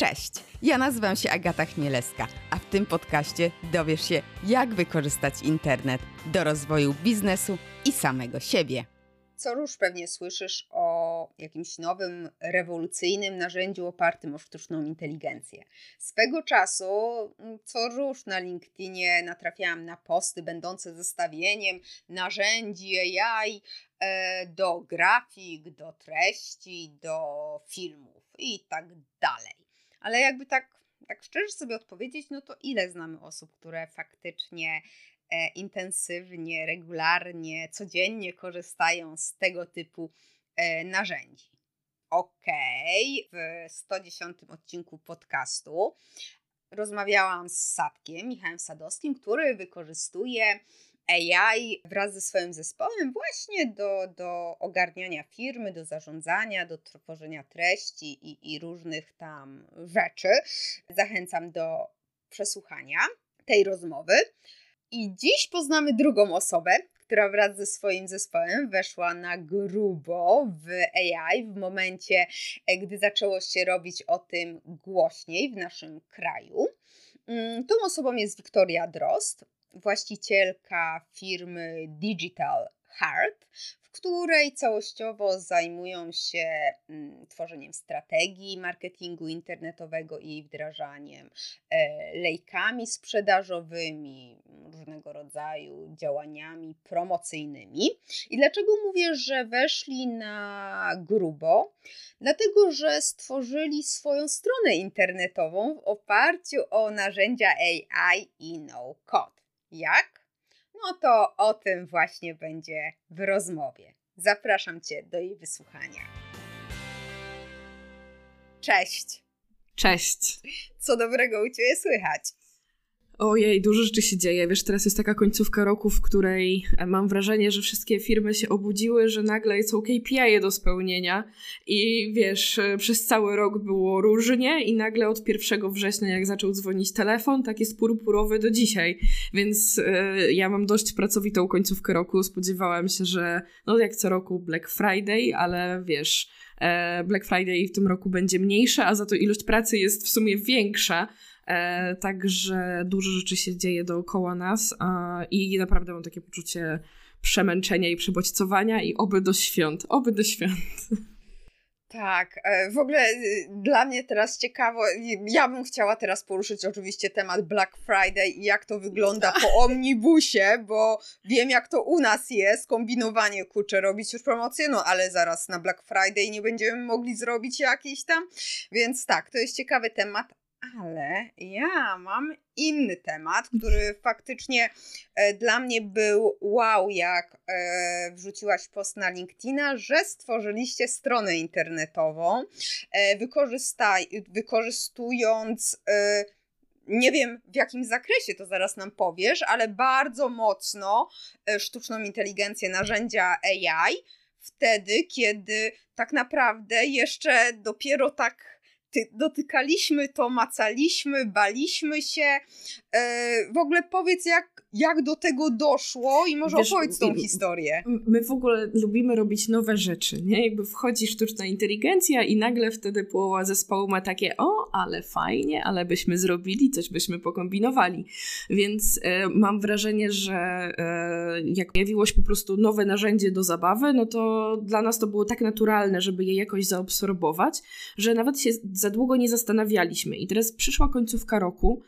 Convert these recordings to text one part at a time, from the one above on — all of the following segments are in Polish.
Cześć, ja nazywam się Agata Chmielewska, a w tym podcaście dowiesz się, jak wykorzystać internet do rozwoju biznesu i samego siebie. Co róż pewnie słyszysz o jakimś nowym, rewolucyjnym narzędziu opartym o sztuczną inteligencję. Swego czasu, mm, co róż na LinkedInie natrafiałam na posty będące zestawieniem narzędzi AI e, do grafik, do treści, do filmów i tak dalej. Ale jakby tak, tak szczerze sobie odpowiedzieć, no to ile znamy osób, które faktycznie e, intensywnie, regularnie, codziennie korzystają z tego typu e, narzędzi? Okej, okay. w 110 odcinku podcastu rozmawiałam z Sadkiem, Michałem Sadowskim, który wykorzystuje AI wraz ze swoim zespołem właśnie do, do ogarniania firmy, do zarządzania, do tworzenia treści i, i różnych tam rzeczy. Zachęcam do przesłuchania tej rozmowy. I dziś poznamy drugą osobę, która wraz ze swoim zespołem weszła na grubo w AI w momencie, e, gdy zaczęło się robić o tym głośniej w naszym kraju. Mm, tą osobą jest Wiktoria Drost właścicielka firmy Digital Heart, w której całościowo zajmują się mm, tworzeniem strategii marketingu internetowego i wdrażaniem, e, lejkami sprzedażowymi, różnego rodzaju działaniami promocyjnymi. I dlaczego mówię, że weszli na grubo? Dlatego, że stworzyli swoją stronę internetową w oparciu o narzędzia AI i no-code. Jak? No to o tym właśnie będzie w rozmowie. Zapraszam Cię do jej wysłuchania. Cześć. Cześć. Co dobrego u Ciebie słychać? Ojej, dużo rzeczy się dzieje. Wiesz, teraz jest taka końcówka roku, w której e, mam wrażenie, że wszystkie firmy się obudziły, że nagle są KPI do spełnienia i wiesz, e, przez cały rok było różnie i nagle od 1 września, jak zaczął dzwonić telefon, tak jest purpurowy do dzisiaj. Więc y, ja mam dość pracowitą końcówkę roku. Spodziewałam się, że no jak co roku Black Friday, ale wiesz, Black Friday w tym roku będzie mniejsze, a za to ilość pracy jest w sumie większa E, także dużo rzeczy się dzieje dookoła nas i naprawdę mam takie poczucie przemęczenia i przebodźcowania i oby do świąt, oby do świąt. Tak, e, w ogóle y, dla mnie teraz ciekawo, ja bym chciała teraz poruszyć oczywiście temat Black Friday i jak to wygląda po omnibusie, bo wiem jak to u nas jest, kombinowanie, kurczę, robić już promocję, no ale zaraz na Black Friday nie będziemy mogli zrobić jakiejś tam, więc tak, to jest ciekawy temat, ale ja mam inny temat, który faktycznie e, dla mnie był wow, jak e, wrzuciłaś post na LinkedIna, że stworzyliście stronę internetową, e, wykorzystując nie wiem w jakim zakresie to zaraz nam powiesz, ale bardzo mocno sztuczną inteligencję, narzędzia AI, wtedy, kiedy tak naprawdę jeszcze dopiero tak dotykaliśmy to, macaliśmy, baliśmy się. E, w ogóle powiedz, jak, jak do tego doszło i może Wiesz, opowiedz tą historię. My w ogóle lubimy robić nowe rzeczy, nie? Jakby wchodzi sztuczna inteligencja i nagle wtedy połowa zespołu ma takie, o, ale fajnie, ale byśmy zrobili, coś byśmy pokombinowali. Więc e, mam wrażenie, że e, jak pojawiło się po prostu nowe narzędzie do zabawy, no to dla nas to było tak naturalne, żeby je jakoś zaobserwować, że nawet się za długo nie zastanawialiśmy. I teraz przyszła końcówka roku,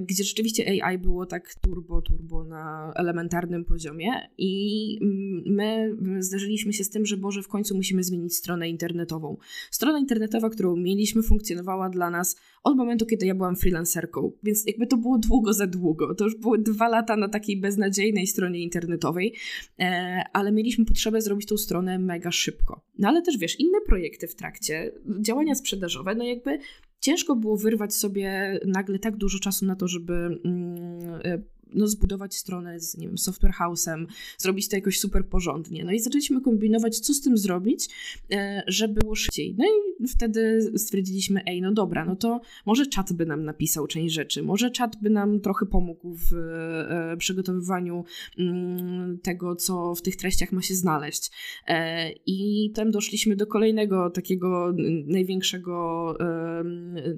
gdzie rzeczywiście AI było tak turbo, turbo na elementarnym poziomie i my zderzyliśmy się z tym, że Boże, w końcu musimy zmienić stronę internetową. Strona internetowa, którą mieliśmy, funkcjonowała dla nas od momentu, kiedy ja byłam freelancerką, więc jakby to było długo za długo. To już były dwa lata na takiej beznadziejnej stronie internetowej, e, ale mieliśmy potrzebę zrobić tą stronę mega szybko. No ale też wiesz, inne projekty w trakcie, działania sprzedażowe, no jakby ciężko było wyrwać sobie nagle tak dużo czasu na to, żeby mm, e, no, zbudować stronę z, nie wiem, software house'em, zrobić to jakoś super porządnie. No i zaczęliśmy kombinować, co z tym zrobić, e, żeby było szybciej. No i wtedy stwierdziliśmy, ej, no dobra, no to może czat by nam napisał część rzeczy, może czat by nam trochę pomógł w e, przygotowywaniu mm, tego, co w tych treściach ma się znaleźć. E, I tam doszliśmy do kolejnego takiego największego,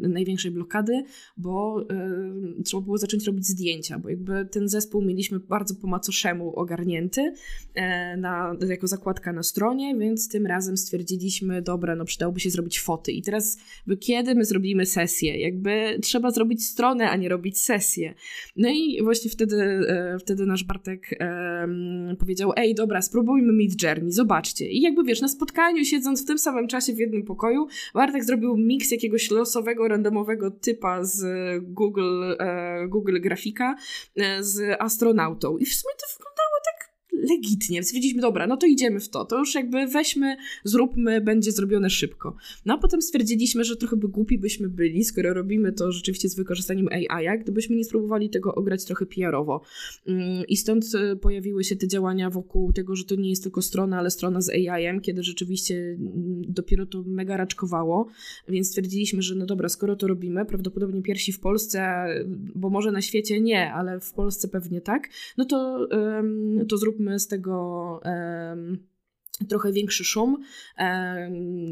największej blokady, bo trzeba było zacząć robić zdjęcia, bo jakby ten zespół mieliśmy bardzo po macoszemu ogarnięty e, na, jako zakładka na stronie, więc tym razem stwierdziliśmy, dobra, no przydałoby się zrobić foty. I teraz, kiedy my zrobimy sesję? Jakby trzeba zrobić stronę, a nie robić sesję. No i właśnie wtedy, e, wtedy nasz Bartek powiedział, ej, dobra, spróbujmy Meet Journey, zobaczcie. I jakby wiesz, na spotkaniu, siedząc w tym samym czasie w jednym pokoju, Bartek zrobił miks jakiegoś losowego, randomowego typa z Google, e, Google Grafika z astronautą. I w sumie to wyglądało tak legitnie. Stwierdziliśmy, dobra, no to idziemy w to. To już jakby weźmy, zróbmy, będzie zrobione szybko. No a potem stwierdziliśmy, że trochę by głupi byśmy byli, skoro robimy to rzeczywiście z wykorzystaniem AI, gdybyśmy nie spróbowali tego ograć trochę PR-owo. Mm, I stąd e, pojawiły się te działania wokół tego, że to nie jest tylko strona, ale strona z AI-em, kiedy rzeczywiście mm, dopiero to mega raczkowało, więc stwierdziliśmy, że no dobra, skoro to robimy, prawdopodobnie pierwsi w Polsce, bo może na świecie nie, ale w Polsce pewnie tak, no to, to zróbmy z tego trochę większy szum.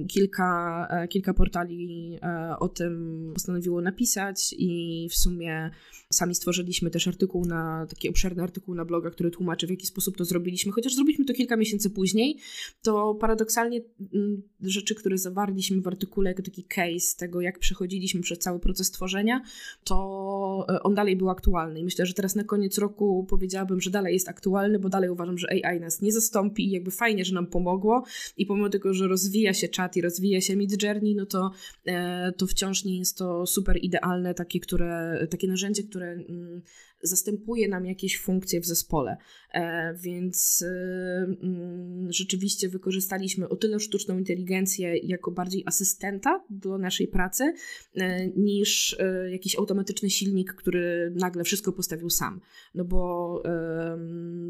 Kilka, e, kilka portali e, o tym postanowiło napisać i w sumie sami stworzyliśmy też artykuł na, taki obszerny artykuł na bloga, który tłumaczy w jaki sposób to zrobiliśmy, chociaż zrobiliśmy to kilka miesięcy później, to paradoksalnie mm, rzeczy, które zawarliśmy w artykule jako taki case tego, jak przechodziliśmy przez cały proces tworzenia, to e, on dalej był aktualny i myślę, że teraz na koniec roku powiedziałabym, że dalej jest aktualny, bo dalej uważam, że AI nas nie zastąpi i jakby fajnie, że nam pomogło. I pomimo tego, że rozwija się czat i rozwija się Mid Journey, no to, e, to wciąż nie jest to super idealne takie, które, takie narzędzie, które mm, zastępuje nam jakieś funkcje w zespole. E, więc e, mm, rzeczywiście wykorzystaliśmy o tyle sztuczną inteligencję jako bardziej asystenta do naszej pracy, e, niż jakiś automatyczny silnik, który nagle wszystko postawił sam. No bo,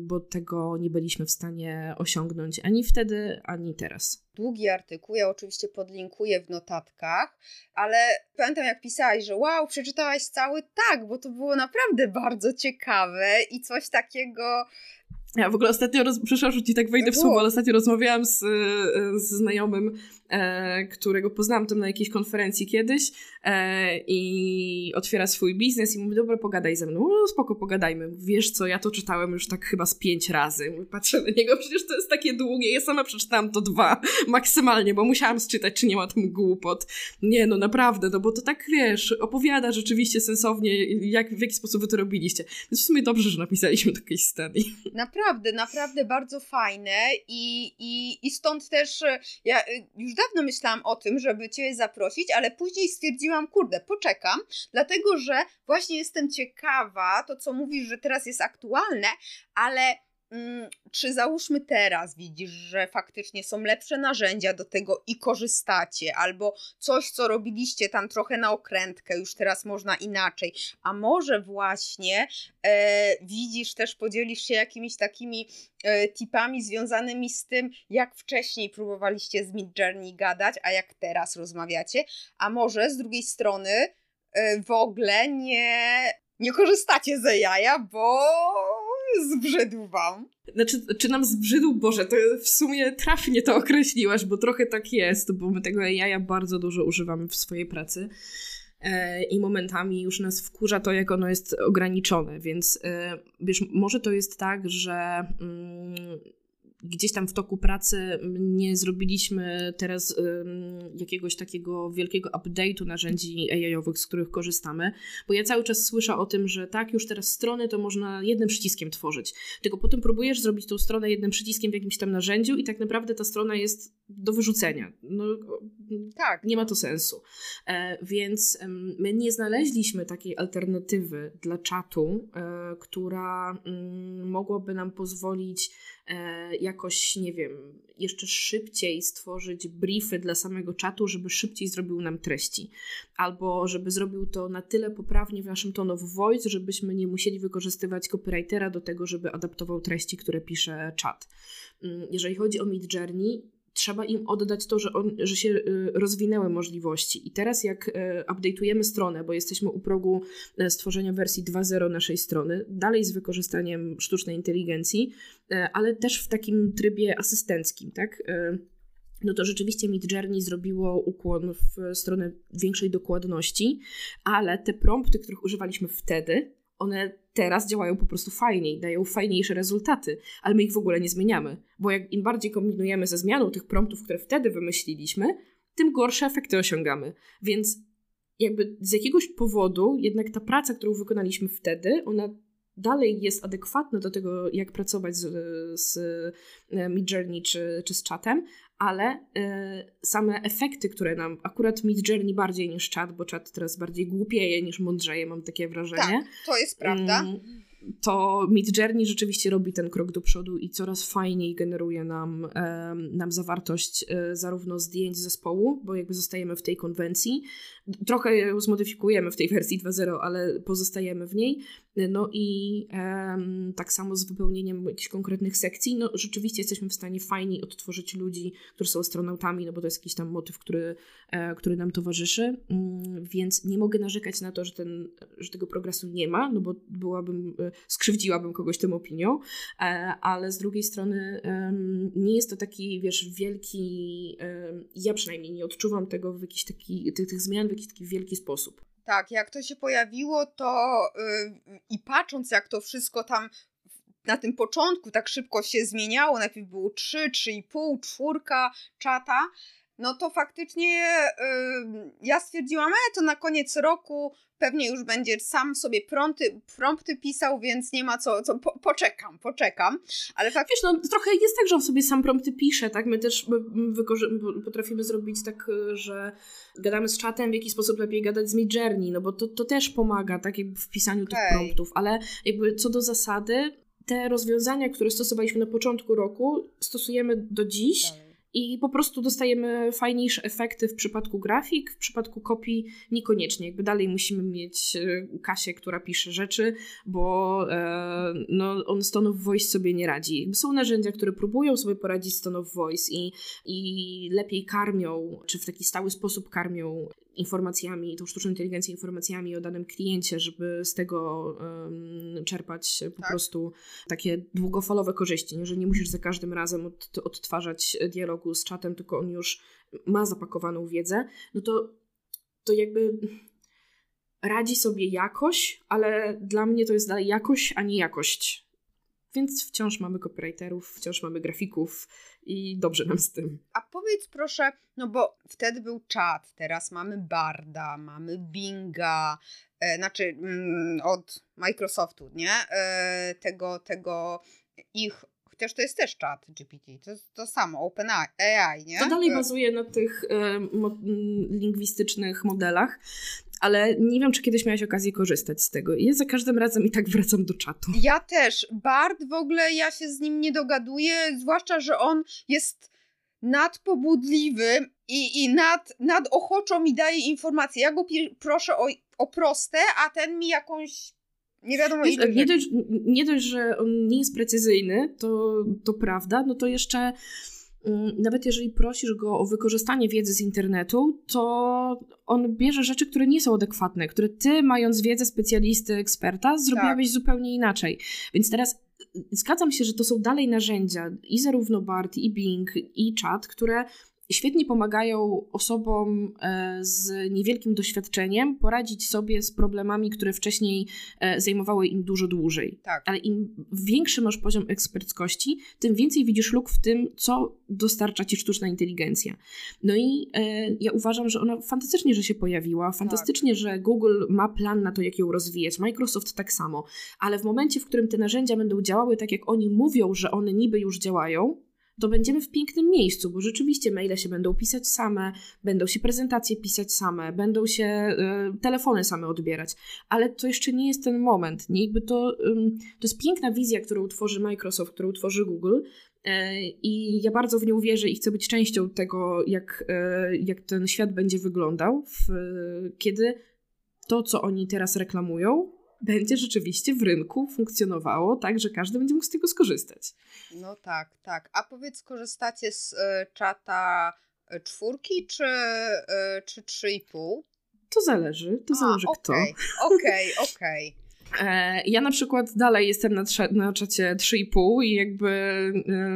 bo tego nie byliśmy w stanie osiągnąć ani wtedy, ani teraz. Długi artykuł, ja oczywiście podlinkuję w notatkach, ale pamiętam jak pisałaś, że wow, przeczytałaś cały tak, bo to było naprawdę bardzo ciekawe i coś takiego. Ja w ogóle ostatnio, roz... przepraszam, że ci tak wejdę w słowo, ale ostatnio rozmawiałam z, z znajomym, e, którego poznałam tam na jakiejś konferencji kiedyś e, i otwiera swój biznes i mówi, dobra, pogadaj ze mną. No spoko, pogadajmy. Wiesz co, ja to czytałem już tak chyba z pięć razy. Patrzę na niego, przecież to jest takie długie. Ja sama przeczytałam to dwa maksymalnie, bo musiałam sczytać, czy nie ma tam głupot. Nie, no naprawdę, no bo to tak, wiesz, opowiada rzeczywiście sensownie, jak, w jaki sposób wy to robiliście. Więc w sumie dobrze, że napisaliśmy takiej study. Naprawdę naprawdę, bardzo fajne i, i, i stąd też e, ja e, już dawno myślałam o tym, żeby Cię zaprosić, ale później stwierdziłam, kurde, poczekam, dlatego że właśnie jestem ciekawa, to co mówisz, że teraz jest aktualne, ale czy załóżmy teraz widzisz, że faktycznie są lepsze narzędzia do tego i korzystacie, albo coś, co robiliście tam trochę na okrętkę, już teraz można inaczej, a może właśnie e, widzisz, też podzielisz się jakimiś takimi e, tipami związanymi z tym, jak wcześniej próbowaliście z Mid Journey gadać, a jak teraz rozmawiacie, a może z drugiej strony e, w ogóle nie, nie korzystacie ze jaja, bo zbrzydł wam? Znaczy, czy nam zbrzydł? Boże, to w sumie trafnie to określiłaś, bo trochę tak jest, bo my tego jaja bardzo dużo używamy w swojej pracy e, i momentami już nas wkurza to, jak ono jest ograniczone, więc e, wiesz, może to jest tak, że mm, gdzieś tam w toku pracy nie zrobiliśmy teraz jakiegoś takiego wielkiego update'u narzędzi AI-owych, z których korzystamy, bo ja cały czas słyszę o tym, że tak, już teraz strony to można jednym przyciskiem tworzyć. Tylko potem próbujesz zrobić tą stronę jednym przyciskiem w jakimś tam narzędziu i tak naprawdę ta strona jest do wyrzucenia. No, tak. Nie ma to sensu. E, więc my nie znaleźliśmy takiej alternatywy dla czatu, e, która mm, mogłaby nam pozwolić jakoś, nie wiem, jeszcze szybciej stworzyć briefy dla samego czatu, żeby szybciej zrobił nam treści. Albo żeby zrobił to na tyle poprawnie w naszym tone of voice, żebyśmy nie musieli wykorzystywać copywritera do tego, żeby adaptował treści, które pisze czat. Mm, jeżeli chodzi o Mid Journey, trzeba im oddać to, że, on, że się y, rozwinęły możliwości. I teraz jak y, update'ujemy stronę, bo jesteśmy u progu y, stworzenia wersji 2.0 naszej strony, dalej z wykorzystaniem sztucznej inteligencji, ale też w takim trybie asystenckim, tak? no to rzeczywiście Midjourney zrobiło ukłon w stronę większej dokładności, ale te prompty, których używaliśmy wtedy, one teraz działają po prostu fajniej, dają fajniejsze rezultaty, ale my ich w ogóle nie zmieniamy, bo jak im bardziej kombinujemy ze zmianą tych promptów, które wtedy wymyśliliśmy, tym gorsze efekty osiągamy. Więc jakby z jakiegoś powodu jednak ta praca, którą wykonaliśmy wtedy, ona dalej jest adekwatna do tego, jak pracować z, z Midjourney czy, czy z czatem, ale y, same efekty, które nam, akurat Mid Journey bardziej niż czat, bo czat teraz bardziej głupieje niż mądrzeje, mam takie wrażenie. Tak, to jest prawda. Y, to Mid Journey rzeczywiście robi ten krok do przodu i coraz fajniej generuje nam, nam zawartość e, zarówno zdjęć zespołu, bo jakby zostajemy w tej konwencji. Trochę ją zmodyfikujemy w tej wersji 2.0, ale pozostajemy w niej. No i tak samo z wypełnieniem jakichś konkretnych sekcji. No rzeczywiście jesteśmy w stanie fajniej odtworzyć ludzi, którzy są astronautami, no bo to jest jakiś tam motyw, który, e, który nam towarzyszy. Mm, więc nie mogę narzekać na to, że, ten, że tego progresu nie ma, no bo byłabym e, skrzywdziłabym kogoś tym opinią, e, ale z drugiej strony nie jest to taki, wiesz, wielki, ja przynajmniej nie odczuwam tego w jakiś taki, tych, tych zmian w jakiś taki wielki sposób. Tak, jak to się pojawiło, to yy, i patrząc, jak to wszystko tam na tym początku tak szybko się zmieniało, najpierw było 3, 3,5, czwórka czata, no to faktycznie yy, ja stwierdziłam, e, to na koniec roku pewnie już będzie sam sobie prompty, prompty pisał, więc nie ma co, co po, poczekam, poczekam. Ale fakt... Wiesz, no trochę jest tak, że on sobie sam prompty pisze, tak? My też potrafimy zrobić tak, że gadamy z czatem, w jaki sposób lepiej gadać z Midjourney, no bo to, to też pomaga, tak, jakby w pisaniu okay. tych promptów, ale jakby co do zasady, te rozwiązania, które stosowaliśmy na początku roku, stosujemy do dziś. Tak i po prostu dostajemy fajniejsze efekty w przypadku grafik, w przypadku kopii niekoniecznie. Jakby dalej musimy mieć e, Kasię, która pisze rzeczy, bo e, no, on z Tone of Voice sobie nie radzi. Są narzędzia, które próbują sobie poradzić z Tone of Voice i, i lepiej karmią, czy w taki stały sposób karmią informacjami, tą sztuczną inteligencję informacjami o danym kliencie, żeby z tego um, czerpać po tak. prostu takie długofalowe korzyści, nie? że nie musisz za każdym razem od, odtwarzać dialogu z czatem, tylko on już ma zapakowaną wiedzę, no to, to jakby radzi sobie jakoś, ale dla mnie to jest dalej jakość, a nie jakość. Więc wciąż mamy copywriterów, wciąż mamy grafików i dobrze nam z tym. A powiedz proszę, no bo wtedy był czat, teraz mamy Barda, mamy Binga, e, znaczy mm, od Microsoftu, nie? E, tego, tego ich chociaż to jest też czat GPT, to to samo, OpenAI, nie? To dalej e, bazuje na tych e, mo lingwistycznych modelach, ale nie wiem, czy kiedyś miałaś okazję korzystać z tego. I ja za każdym razem i tak wracam do czatu. Ja też. Bart w ogóle ja się z nim nie dogaduję, zwłaszcza, że on jest nadpobudliwy i, i nad, nad ochoczo mi daje informacje. Ja go proszę o, o proste, a ten mi jakąś nie wiadomo Wiesz, nie, dość, nie dość, że on nie jest precyzyjny, to, to prawda, no to jeszcze nawet jeżeli prosisz go o wykorzystanie wiedzy z internetu, to on bierze rzeczy, które nie są adekwatne, które ty, mając wiedzę specjalisty, eksperta, zrobiłabyś tak. zupełnie inaczej. Więc teraz y, zgadzam się, że to są dalej narzędzia i zarówno BART, i Bing, i chat, które świetnie pomagają osobom e, z niewielkim doświadczeniem poradzić sobie z problemami, które wcześniej e, zajmowały im dużo dłużej. Tak. Ale im większy masz poziom eksperckości, tym więcej widzisz luk w tym, co dostarcza ci sztuczna inteligencja. No i e, ja uważam, że ona fantastycznie, że się pojawiła, fantastycznie, tak. że Google ma plan na to, jak ją rozwijać, Microsoft tak samo, ale w momencie, w którym te narzędzia będą działały tak, jak oni mówią, że one niby już działają, to będziemy w pięknym miejscu, bo rzeczywiście maile się będą pisać same, będą się prezentacje pisać same, będą się y, telefony same odbierać, ale to jeszcze nie jest ten moment. Nie? Jakby to, to jest piękna wizja, którą tworzy Microsoft, którą tworzy Google. E, I ja bardzo w nią wierzę i chcę być częścią tego, jak, e, jak ten świat będzie wyglądał, w, kiedy to, co oni teraz reklamują, będzie rzeczywiście w rynku funkcjonowało tak, że każdy będzie mógł z tego skorzystać. No tak, tak. A powiedz, korzystacie z y, czata czwórki czy, y, czy 3,5? To zależy, to A, zależy okay, kto. Okej, okay, okej. Okay. E, ja na przykład dalej jestem na, na czacie 3,5 i jakby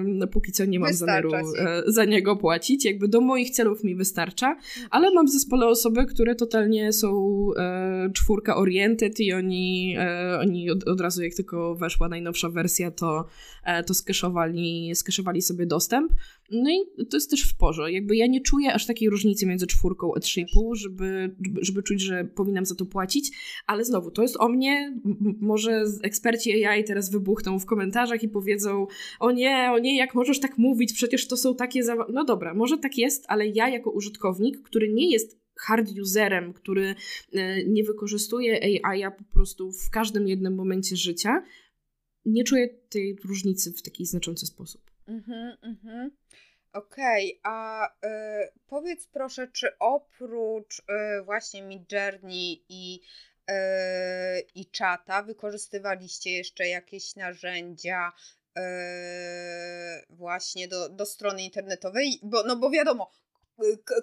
no, póki co nie mam wystarcza zamiaru. E, za niego płacić. Jakby do moich celów mi wystarcza, ale mam w zespole osoby, które totalnie są e, czwórka oriented i oni, e, oni od, od, razu jak tylko weszła najnowsza wersja, to, to skeszowali, skeszowali sobie dostęp. No i to jest też w porze. Jakby ja nie czuję aż takiej różnicy między czwórką a 3,5, żeby, żeby czuć, że powinnam za to płacić, ale znowu, to jest o mnie, może eksperci AI teraz wybuchną w komentarzach i powiedzą o nie, o nie, jak możesz tak mówić, przecież to są takie... No dobra, może tak jest, ale ja jako użytkownik, który nie jest hard userem, który e, nie wykorzystuje AI po prostu w każdym jednym momencie życia, nie czuję tej różnicy w taki znaczący sposób. Mhm, mhm. Okej, okay, a y, powiedz proszę, czy oprócz y, właśnie Midjourney i, i czata wykorzystywaliście jeszcze jakieś narzędzia właśnie do, do strony internetowej? Bo, no bo wiadomo,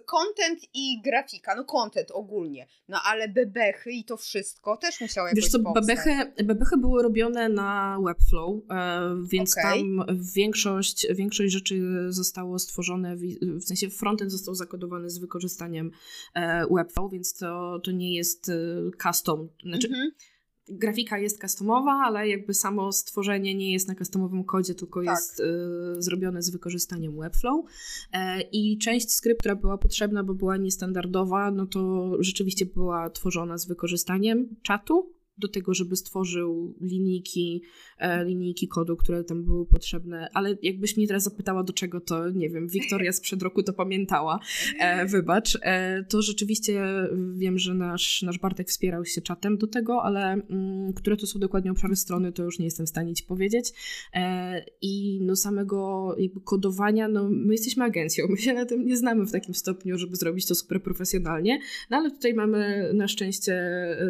content i grafika, no content ogólnie, no ale bebechy i to wszystko też musiało jakoś Wiesz co, bebechy, bebechy były robione na Webflow, e, więc okay. tam większość, większość rzeczy zostało stworzone, w, w sensie frontend został zakodowany z wykorzystaniem e, Webflow, więc to, to nie jest e, custom, znaczy mm -hmm grafika jest customowa, ale jakby samo stworzenie nie jest na customowym kodzie, tylko tak. jest y, zrobione z wykorzystaniem Webflow. E, I część skrypt, która była potrzebna, bo była niestandardowa, no to rzeczywiście była tworzona z wykorzystaniem czatu, do tego, żeby stworzył linijki, e, linijki kodu, które tam były potrzebne, ale jakbyś mnie teraz zapytała do czego to, nie wiem, Wiktoria sprzed roku to pamiętała, e, wybacz, e, to rzeczywiście wiem, że nasz, nasz Bartek wspierał się czatem do tego, ale mm, które to są dokładnie obszary strony, to już nie jestem w stanie ci powiedzieć. I no samego jakby kodowania, no my jesteśmy agencją, my się na tym nie znamy w takim stopniu, żeby zrobić to super profesjonalnie, no ale tutaj mamy na szczęście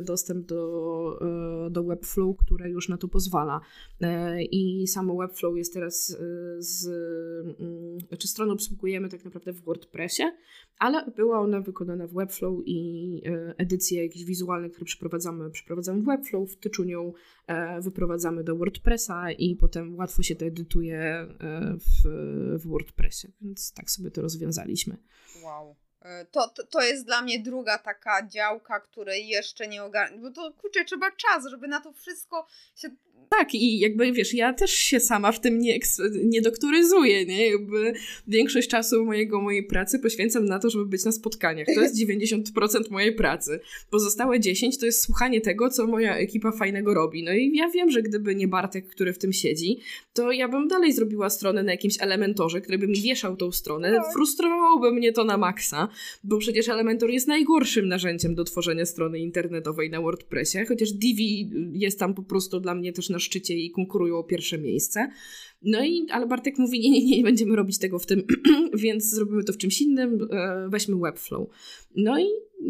dostęp do E, do Webflow, które już na to pozwala. E, I samo Webflow jest teraz e, z, mm, znaczy stronę obsługujemy tak naprawdę w WordPressie, ale była ona wykonana w Webflow i edycje jakieś wizualne, które przeprowadzamy, przeprowadzamy w Webflow, w tyczunią wyprowadzamy do WordPressa i potem łatwo się to edytuje w, w WordPressie, więc tak sobie to rozwiązaliśmy. Wow. E, to, to, to jest dla mnie druga taka działka, której jeszcze nie ogarnę, bo to kurczę, trzeba czas, żeby na to wszystko się tak, i jakby wiesz, ja też się sama w tym nie, nie doktoryzuję, nie? Jakby większość czasu mojego, mojej pracy poświęcam na to, żeby być na spotkaniach. To jest 90% mojej pracy. Pozostałe 10% to jest słuchanie tego, co moja ekipa fajnego robi. No i ja wiem, że gdyby nie Bartek, który w tym siedzi, to ja bym dalej zrobiła stronę na jakimś elementorze, który by mi wieszał tą stronę. Tak. Frustrowałoby mnie to na maksa, bo przecież Elementor jest najgorszym narzędziem do tworzenia strony internetowej na WordPressie, chociaż Divi jest tam po prostu dla mnie też na szczycie i konkurują o pierwsze miejsce. No i, ale Bartek mówi, nie, nie, nie, będziemy robić tego w tym, więc zrobimy to w czymś innym, e, weźmy Webflow. No i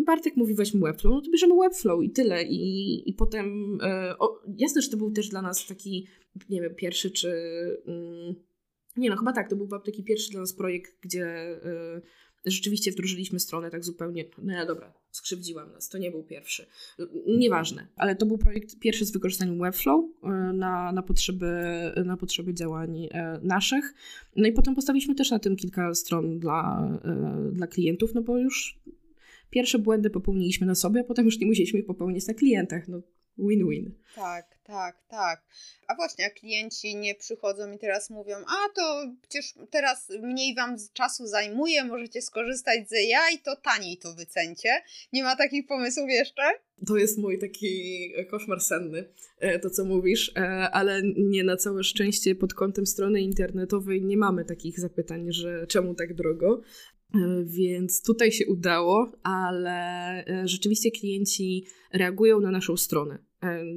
Bartek mówi, weźmy Webflow, no to bierzemy Webflow i tyle. I, i potem, e, o, jasne, że to był też dla nas taki, nie wiem, pierwszy czy... Mm, nie no, chyba tak, to był taki pierwszy dla nas projekt, gdzie... E, rzeczywiście wdrożyliśmy stronę tak zupełnie, no ja dobra, skrzywdziłam nas, to nie był pierwszy. Nieważne, ale to był projekt pierwszy z wykorzystaniem Webflow e, na, na, potrzeby, na potrzeby działań e, naszych. No i potem postawiliśmy też na tym kilka stron dla, e, dla klientów, no bo już pierwsze błędy popełniliśmy na sobie, a potem już nie musieliśmy ich popełnić na klientach. No, Win-win. Tak, tak, tak. A właśnie, a klienci nie przychodzą i teraz mówią, a to przecież teraz mniej wam czasu zajmuje, możecie skorzystać z AI, to taniej to wycencie. Nie ma takich pomysłów jeszcze? To jest mój taki koszmar senny, e, to co mówisz, e, ale nie na całe szczęście pod kątem strony internetowej nie mamy takich zapytań, że czemu tak drogo. E, więc tutaj się udało, ale rzeczywiście klienci reagują na naszą stronę.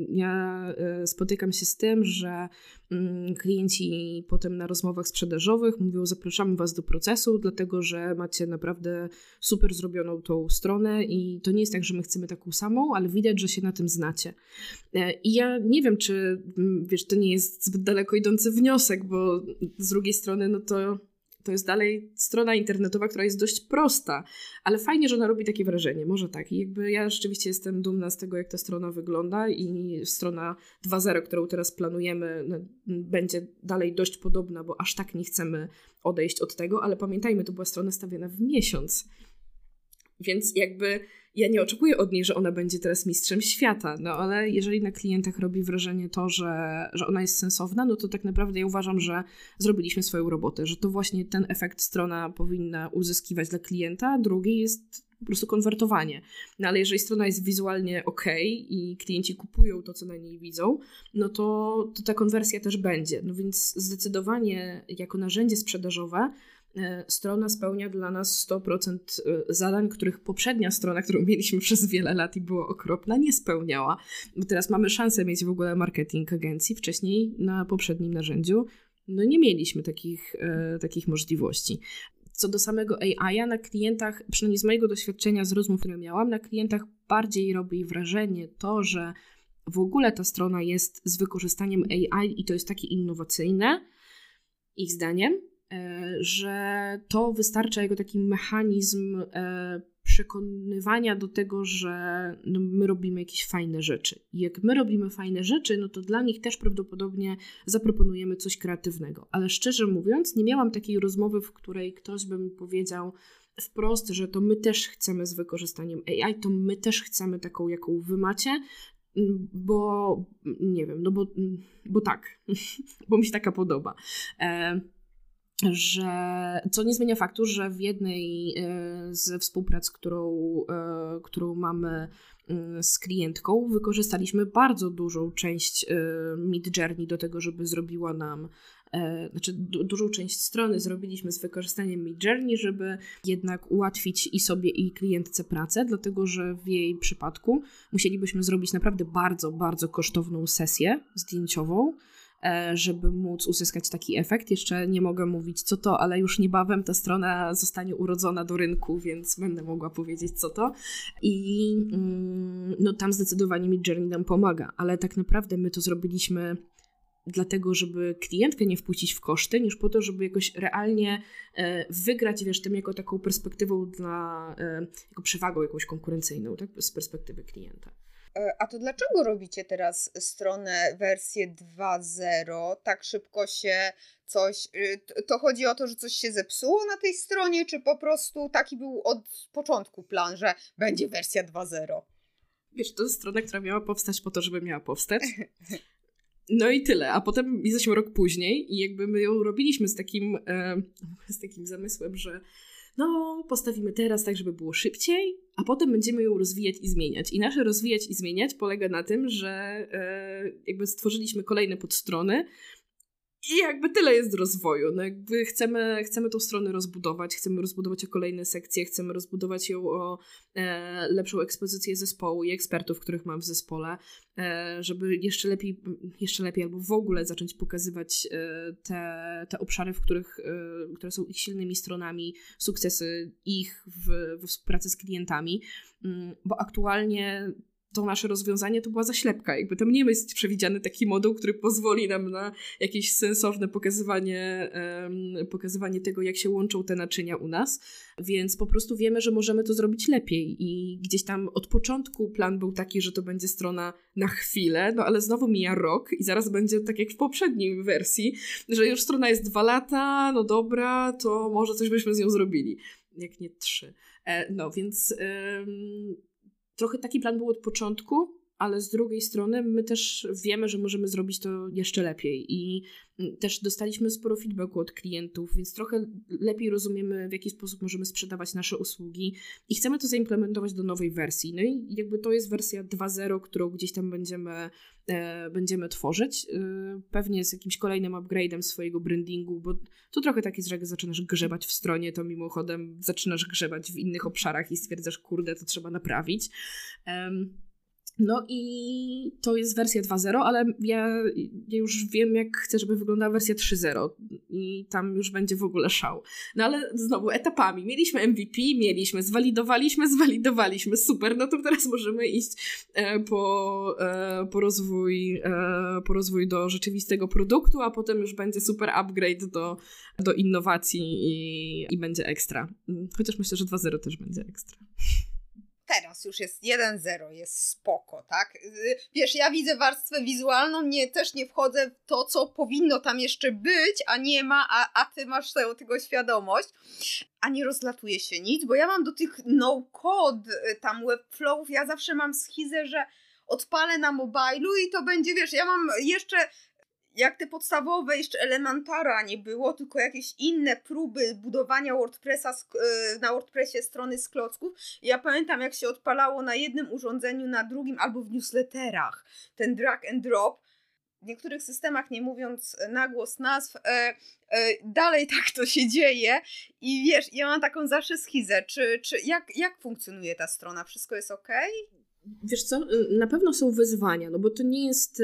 Ja e, spotykam się z tym, że mm, klienci potem na rozmowach sprzedażowych mówią: Zapraszamy Was do procesu, dlatego że macie naprawdę super zrobioną tą stronę i to nie jest tak, że my chcemy taką samą, ale widać, że się na tym znacie. E, I ja nie wiem, czy mm, wiesz, to nie jest zbyt daleko idący wniosek, bo z drugiej strony, no to to jest dalej strona internetowa, która jest dość prosta, ale fajnie, że ona robi takie wrażenie. Może tak. I jakby ja rzeczywiście jestem dumna z tego, jak ta strona wygląda i strona 2.0, którą teraz planujemy, no, będzie dalej dość podobna, bo aż tak nie chcemy odejść od tego, ale pamiętajmy, to była strona stawiana w miesiąc. Więc jakby ja nie oczekuję od niej, że ona będzie teraz mistrzem świata, no ale jeżeli na klientach robi wrażenie to, że, że ona jest sensowna, no to tak naprawdę ja uważam, że zrobiliśmy swoją robotę, że to właśnie ten efekt strona powinna uzyskiwać dla klienta, drugi jest po prostu konwertowanie. No ale jeżeli strona jest wizualnie ok i klienci kupują to, co na niej widzą, no to, to ta konwersja też będzie. No więc zdecydowanie jako narzędzie sprzedażowe strona spełnia dla nas 100% e, zadań, których poprzednia strona, którą mieliśmy przez wiele lat i była okropna, nie spełniała. Bo teraz mamy szansę mieć w ogóle marketing agencji. Wcześniej na poprzednim narzędziu no nie mieliśmy takich, e, takich możliwości. Co do samego AI, na klientach, przynajmniej z mojego doświadczenia, z rozmów, które miałam, na klientach bardziej robi wrażenie to, że w ogóle ta strona jest z wykorzystaniem AI i to jest takie innowacyjne, ich zdaniem, E, że to wystarcza jako taki mechanizm e, przekonywania do tego, że no my robimy jakieś fajne rzeczy. I jak my robimy fajne rzeczy, no to dla nich też prawdopodobnie zaproponujemy coś kreatywnego. Ale szczerze mówiąc, nie miałam takiej rozmowy, w której ktoś by mi powiedział wprost, że to my też chcemy z wykorzystaniem AI, to my też chcemy taką, jaką wy macie, bo nie wiem, no bo, bo tak, bo mi się taka podoba. E, że co nie zmienia faktu, że w jednej e, ze współprac, którą, e, którą mamy mm, z klientką, wykorzystaliśmy bardzo dużą część e, Mid Journey do tego, żeby zrobiła nam znaczy dużą część strony zrobiliśmy z wykorzystaniem Mid Journey, żeby jednak ułatwić i sobie i klientce pracę, dlatego że w jej przypadku musielibyśmy zrobić naprawdę bardzo, bardzo kosztowną sesję zdjęciową, żeby móc uzyskać taki efekt. Jeszcze nie mogę mówić co to, ale już niebawem ta strona zostanie urodzona do rynku, więc będę mogła powiedzieć co to. I mm, no tam zdecydowanie Midjourney nam pomaga, ale tak naprawdę my to zrobiliśmy dlatego, żeby klientkę nie wpuścić w koszty, niż po to, żeby jakoś realnie e, wygrać, wiesz, tym jako taką perspektywą dla, e, jako przewagą jakąś konkurencyjną, tak, z perspektywy klienta. E, a to dlaczego robicie teraz stronę wersję 2.0? Tak szybko się coś. Y, to chodzi o to, że coś się zepsuło na tej stronie, czy po prostu taki był od początku plan, że będzie wersja 2.0? Wiesz, to jest strona, która miała powstać po to, żeby miała powstać. No i tyle. A potem jesteśmy rok później i jakby my ją robiliśmy z takim, e, z takim zamysłem, że no, postawimy teraz tak, żeby było szybciej, a potem będziemy ją rozwijać i zmieniać. I nasze rozwijać i zmieniać polega na tym, że e, jakby stworzyliśmy kolejne podstrony, i jakby tyle jest rozwoju. No jakby chcemy, chcemy tą stronę rozbudować, chcemy rozbudować o kolejne sekcje, chcemy rozbudować ją o e, lepszą ekspozycję zespołu i ekspertów, których mam w zespole, e, żeby jeszcze lepiej, jeszcze lepiej albo w ogóle zacząć pokazywać e, te, te obszary, w których, e, które są ich silnymi stronami, sukcesy ich w, we współpracy z klientami, mm, bo aktualnie to nasze rozwiązanie to była zaślepka. Jakby tam nie jest przewidziany taki moduł, który pozwoli nam na jakieś sensowne pokazywanie, um, pokazywanie tego, jak się łączą te naczynia u nas. Więc po prostu wiemy, że możemy to zrobić lepiej. I gdzieś tam od początku plan był taki, że to będzie strona na chwilę, no ale znowu mija rok i zaraz będzie tak jak w poprzedniej wersji, że już strona jest dwa lata, no dobra, to może coś byśmy z nią zrobili. Jak nie trzy. E, no więc. Trochę taki plan był od początku, ale z drugiej strony my też wiemy, że możemy zrobić to jeszcze lepiej i też dostaliśmy sporo feedbacku od klientów, więc trochę lepiej rozumiemy, w jaki sposób możemy sprzedawać nasze usługi i chcemy to zaimplementować do nowej wersji. No i jakby to jest wersja 2.0, którą gdzieś tam będziemy, e, będziemy tworzyć, e, pewnie z jakimś kolejnym upgrade'em swojego brandingu, bo to trochę tak jest, że jak zaczynasz grzebać w stronie, to mimochodem zaczynasz grzebać w innych obszarach i stwierdzasz, kurde, to trzeba naprawić. No i to jest wersja 2.0, ale ja, ja, już wiem, jak chcę, żeby wyglądała wersja 3.0 i tam już będzie w ogóle szał. No ale znowu etapami. Mieliśmy MVP, mieliśmy, zwalidowaliśmy, zwalidowaliśmy, super, no to teraz możemy iść e, po, e, po, rozwój, e, po rozwój do rzeczywistego produktu, a potem już będzie super upgrade do, do innowacji i, i będzie ekstra. Chociaż myślę, że 2.0 też będzie ekstra teraz już jest 1-0, jest spoko, tak? Y, wiesz, ja widzę warstwę wizualną, nie, też nie wchodzę w to, co powinno tam jeszcze być, a nie ma, a, a ty masz tego, tego świadomość, a nie rozlatuje się nic, bo ja mam do tych no-code, y, tam webflowów, ja zawsze mam schizę, że odpalę na mobilu i to będzie, wiesz, ja mam jeszcze jak te podstawowe jeszcze elementara nie było, tylko jakieś inne próby budowania WordPressa e, na WordPressie strony z klocków. Ja pamiętam, jak się odpalało na jednym urządzeniu, na drugim albo w newsletterach. Ten drag and drop. W niektórych systemach, nie mówiąc na głos nazw, e, e, dalej tak to się dzieje. I wiesz, ja mam taką zawsze schizę. Czy, czy jak, jak funkcjonuje ta strona? Wszystko jest ok? Wiesz co, na pewno są wyzwania, no bo to nie jest.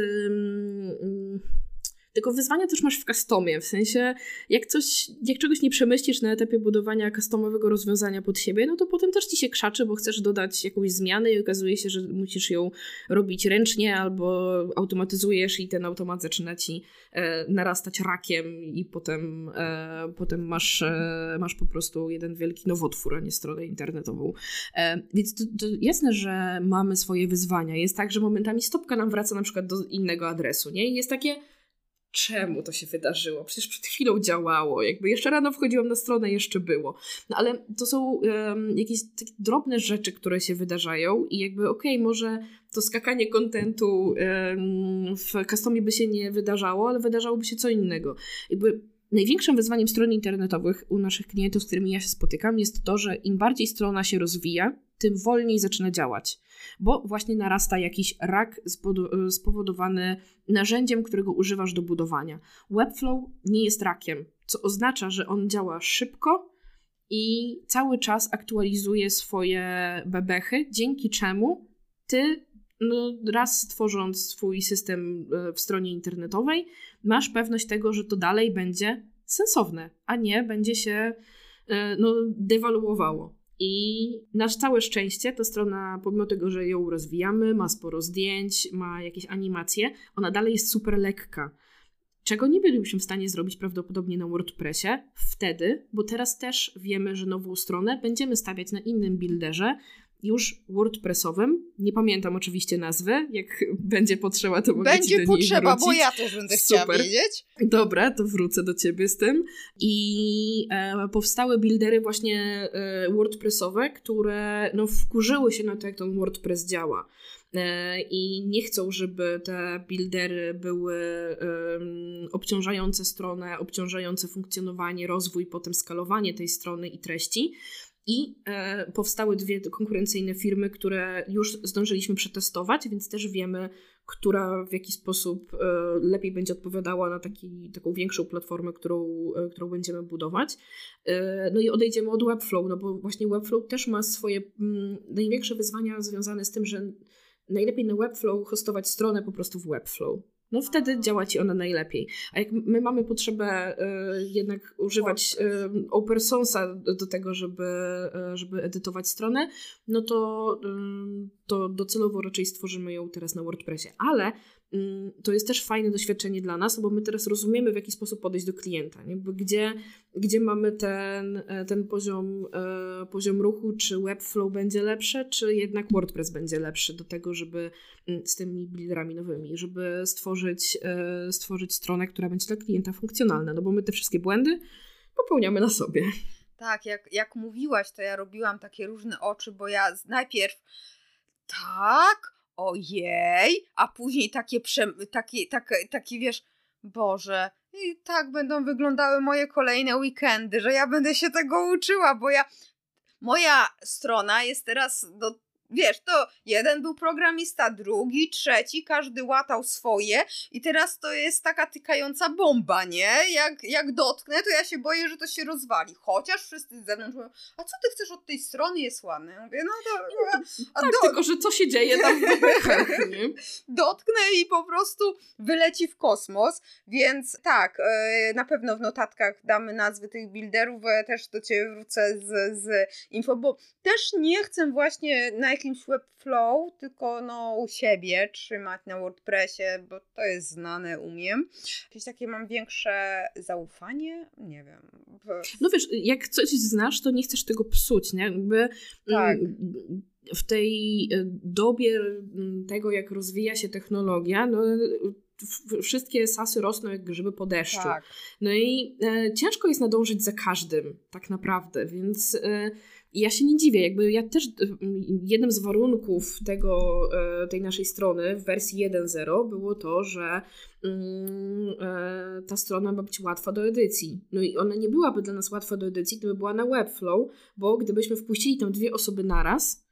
Tylko wyzwania też masz w customie, w sensie jak coś, jak czegoś nie przemyślisz na etapie budowania customowego rozwiązania pod siebie, no to potem też ci się krzaczy, bo chcesz dodać jakąś zmianę i okazuje się, że musisz ją robić ręcznie albo automatyzujesz i ten automat zaczyna ci e, narastać rakiem i potem, e, potem masz, e, masz po prostu jeden wielki nowotwór, a nie stronę internetową. E, więc to, to jasne, że mamy swoje wyzwania. Jest tak, że momentami stopka nam wraca na przykład do innego adresu, nie? I jest takie czemu to się wydarzyło? Przecież przed chwilą działało, jakby jeszcze rano wchodziłam na stronę, jeszcze było. No ale to są um, jakieś takie drobne rzeczy, które się wydarzają i jakby okej, okay, może to skakanie kontentu um, w customie by się nie wydarzało, ale wydarzałoby się co innego. Jakby Największym wyzwaniem stron internetowych u naszych klientów, z którymi ja się spotykam, jest to, że im bardziej strona się rozwija, tym wolniej zaczyna działać, bo właśnie narasta jakiś rak spowodowany narzędziem, którego używasz do budowania. Webflow nie jest rakiem, co oznacza, że on działa szybko i cały czas aktualizuje swoje bebechy, dzięki czemu ty no, raz stworząc swój system e, w stronie internetowej, masz pewność tego, że to dalej będzie sensowne, a nie będzie się e, no, dewaluowało. I na całe szczęście ta strona, pomimo tego, że ją rozwijamy, ma sporo zdjęć, ma jakieś animacje, ona dalej jest super lekka. Czego nie bylibyśmy w stanie zrobić prawdopodobnie na WordPressie wtedy, bo teraz też wiemy, że nową stronę będziemy stawiać na innym builderze, już WordPressowym. Nie pamiętam oczywiście nazwy. Jak będzie potrzeba, to mogę Będzie ci do potrzeba, niej bo ja też będę Super. chciała wiedzieć. Dobra, to wrócę do ciebie z tym. I e, powstały buildery właśnie e, WordPressowe, które no, wkurzyły się na to, jak ten WordPress działa e, i nie chcą, żeby te buildery były um, obciążające stronę, obciążające funkcjonowanie, rozwój, potem skalowanie tej strony i treści. I e, powstały dwie konkurencyjne firmy, które już zdążyliśmy przetestować, więc też wiemy, która w jaki sposób e, lepiej będzie odpowiadała na taki, taką większą platformę, którą, e, którą będziemy budować. E, no i odejdziemy od Webflow, no bo właśnie Webflow też ma swoje m, mm, największe wyzwania związane z tym, że najlepiej na Webflow hostować stronę po prostu w Webflow no wtedy działa ci ona najlepiej. A jak my mamy potrzebę y, jednak używać y, open source'a do, tego, żeby, y, żeby edytować stronę, no to, to docelowo raczej stworzymy ją teraz na WordPressie. Ale Mm, to jest też fajne doświadczenie dla nas, bo my teraz rozumiemy, w jaki sposób podejść do klienta, nie? Bo gdzie, gdzie mamy ten, e, ten poziom, e, poziom ruchu, czy Webflow będzie lepsze, czy jednak WordPress będzie lepszy do tego, żeby mm, z tymi builderami nowymi, żeby stworzyć, e, stworzyć stronę, która będzie dla klienta funkcjonalna, no bo my te wszystkie błędy popełniamy na sobie. Tak, jak, jak mówiłaś, to ja robiłam takie różne oczy, bo ja najpierw tak, ojej, a później takie, takie, takie, takie wiesz, Boże, i tak będą wyglądały moje kolejne weekendy, że ja będę się tego uczyła, bo ja. Moja strona jest teraz do wiesz, to jeden był programista, drugi, trzeci, każdy łatał swoje i teraz to jest taka tykająca bomba, nie? Jak, jak dotknę, to ja się boję, że to się rozwali. Chociaż wszyscy z zewnątrz mówią, a co ty chcesz od tej strony, jest ładne. Ja mówię, no to... A, a tak, do... tylko że co się dzieje tam w nie? Dotknę i po prostu wyleci w kosmos, więc tak, e, na pewno w notatkach damy nazwy tych builderów, też do ciebie wrócę z, z info, bo też nie chcę właśnie na jakimś Webflow, tylko no u siebie trzymać na WordPressie, bo to jest znane, umiem. Jakieś takie mam większe zaufanie? Nie wiem. No wiesz, jak coś znasz, to nie chcesz tego psuć, nie? Jakby tak. w tej e, dobie tego, jak rozwija się technologia, no wszystkie sasy rosną jak grzyby po deszczu. Tak. No i e, ciężko jest nadążyć za każdym, tak naprawdę, więc e, ja się nie dziwię, jakby ja też jednym z warunków tego, e, tej naszej strony w wersji 1.0 było to, że mm, e, ta strona ma być łatwa do edycji. No i ona nie byłaby dla nas łatwa do edycji, gdyby była na Webflow, bo gdybyśmy wpuścili tam dwie osoby naraz,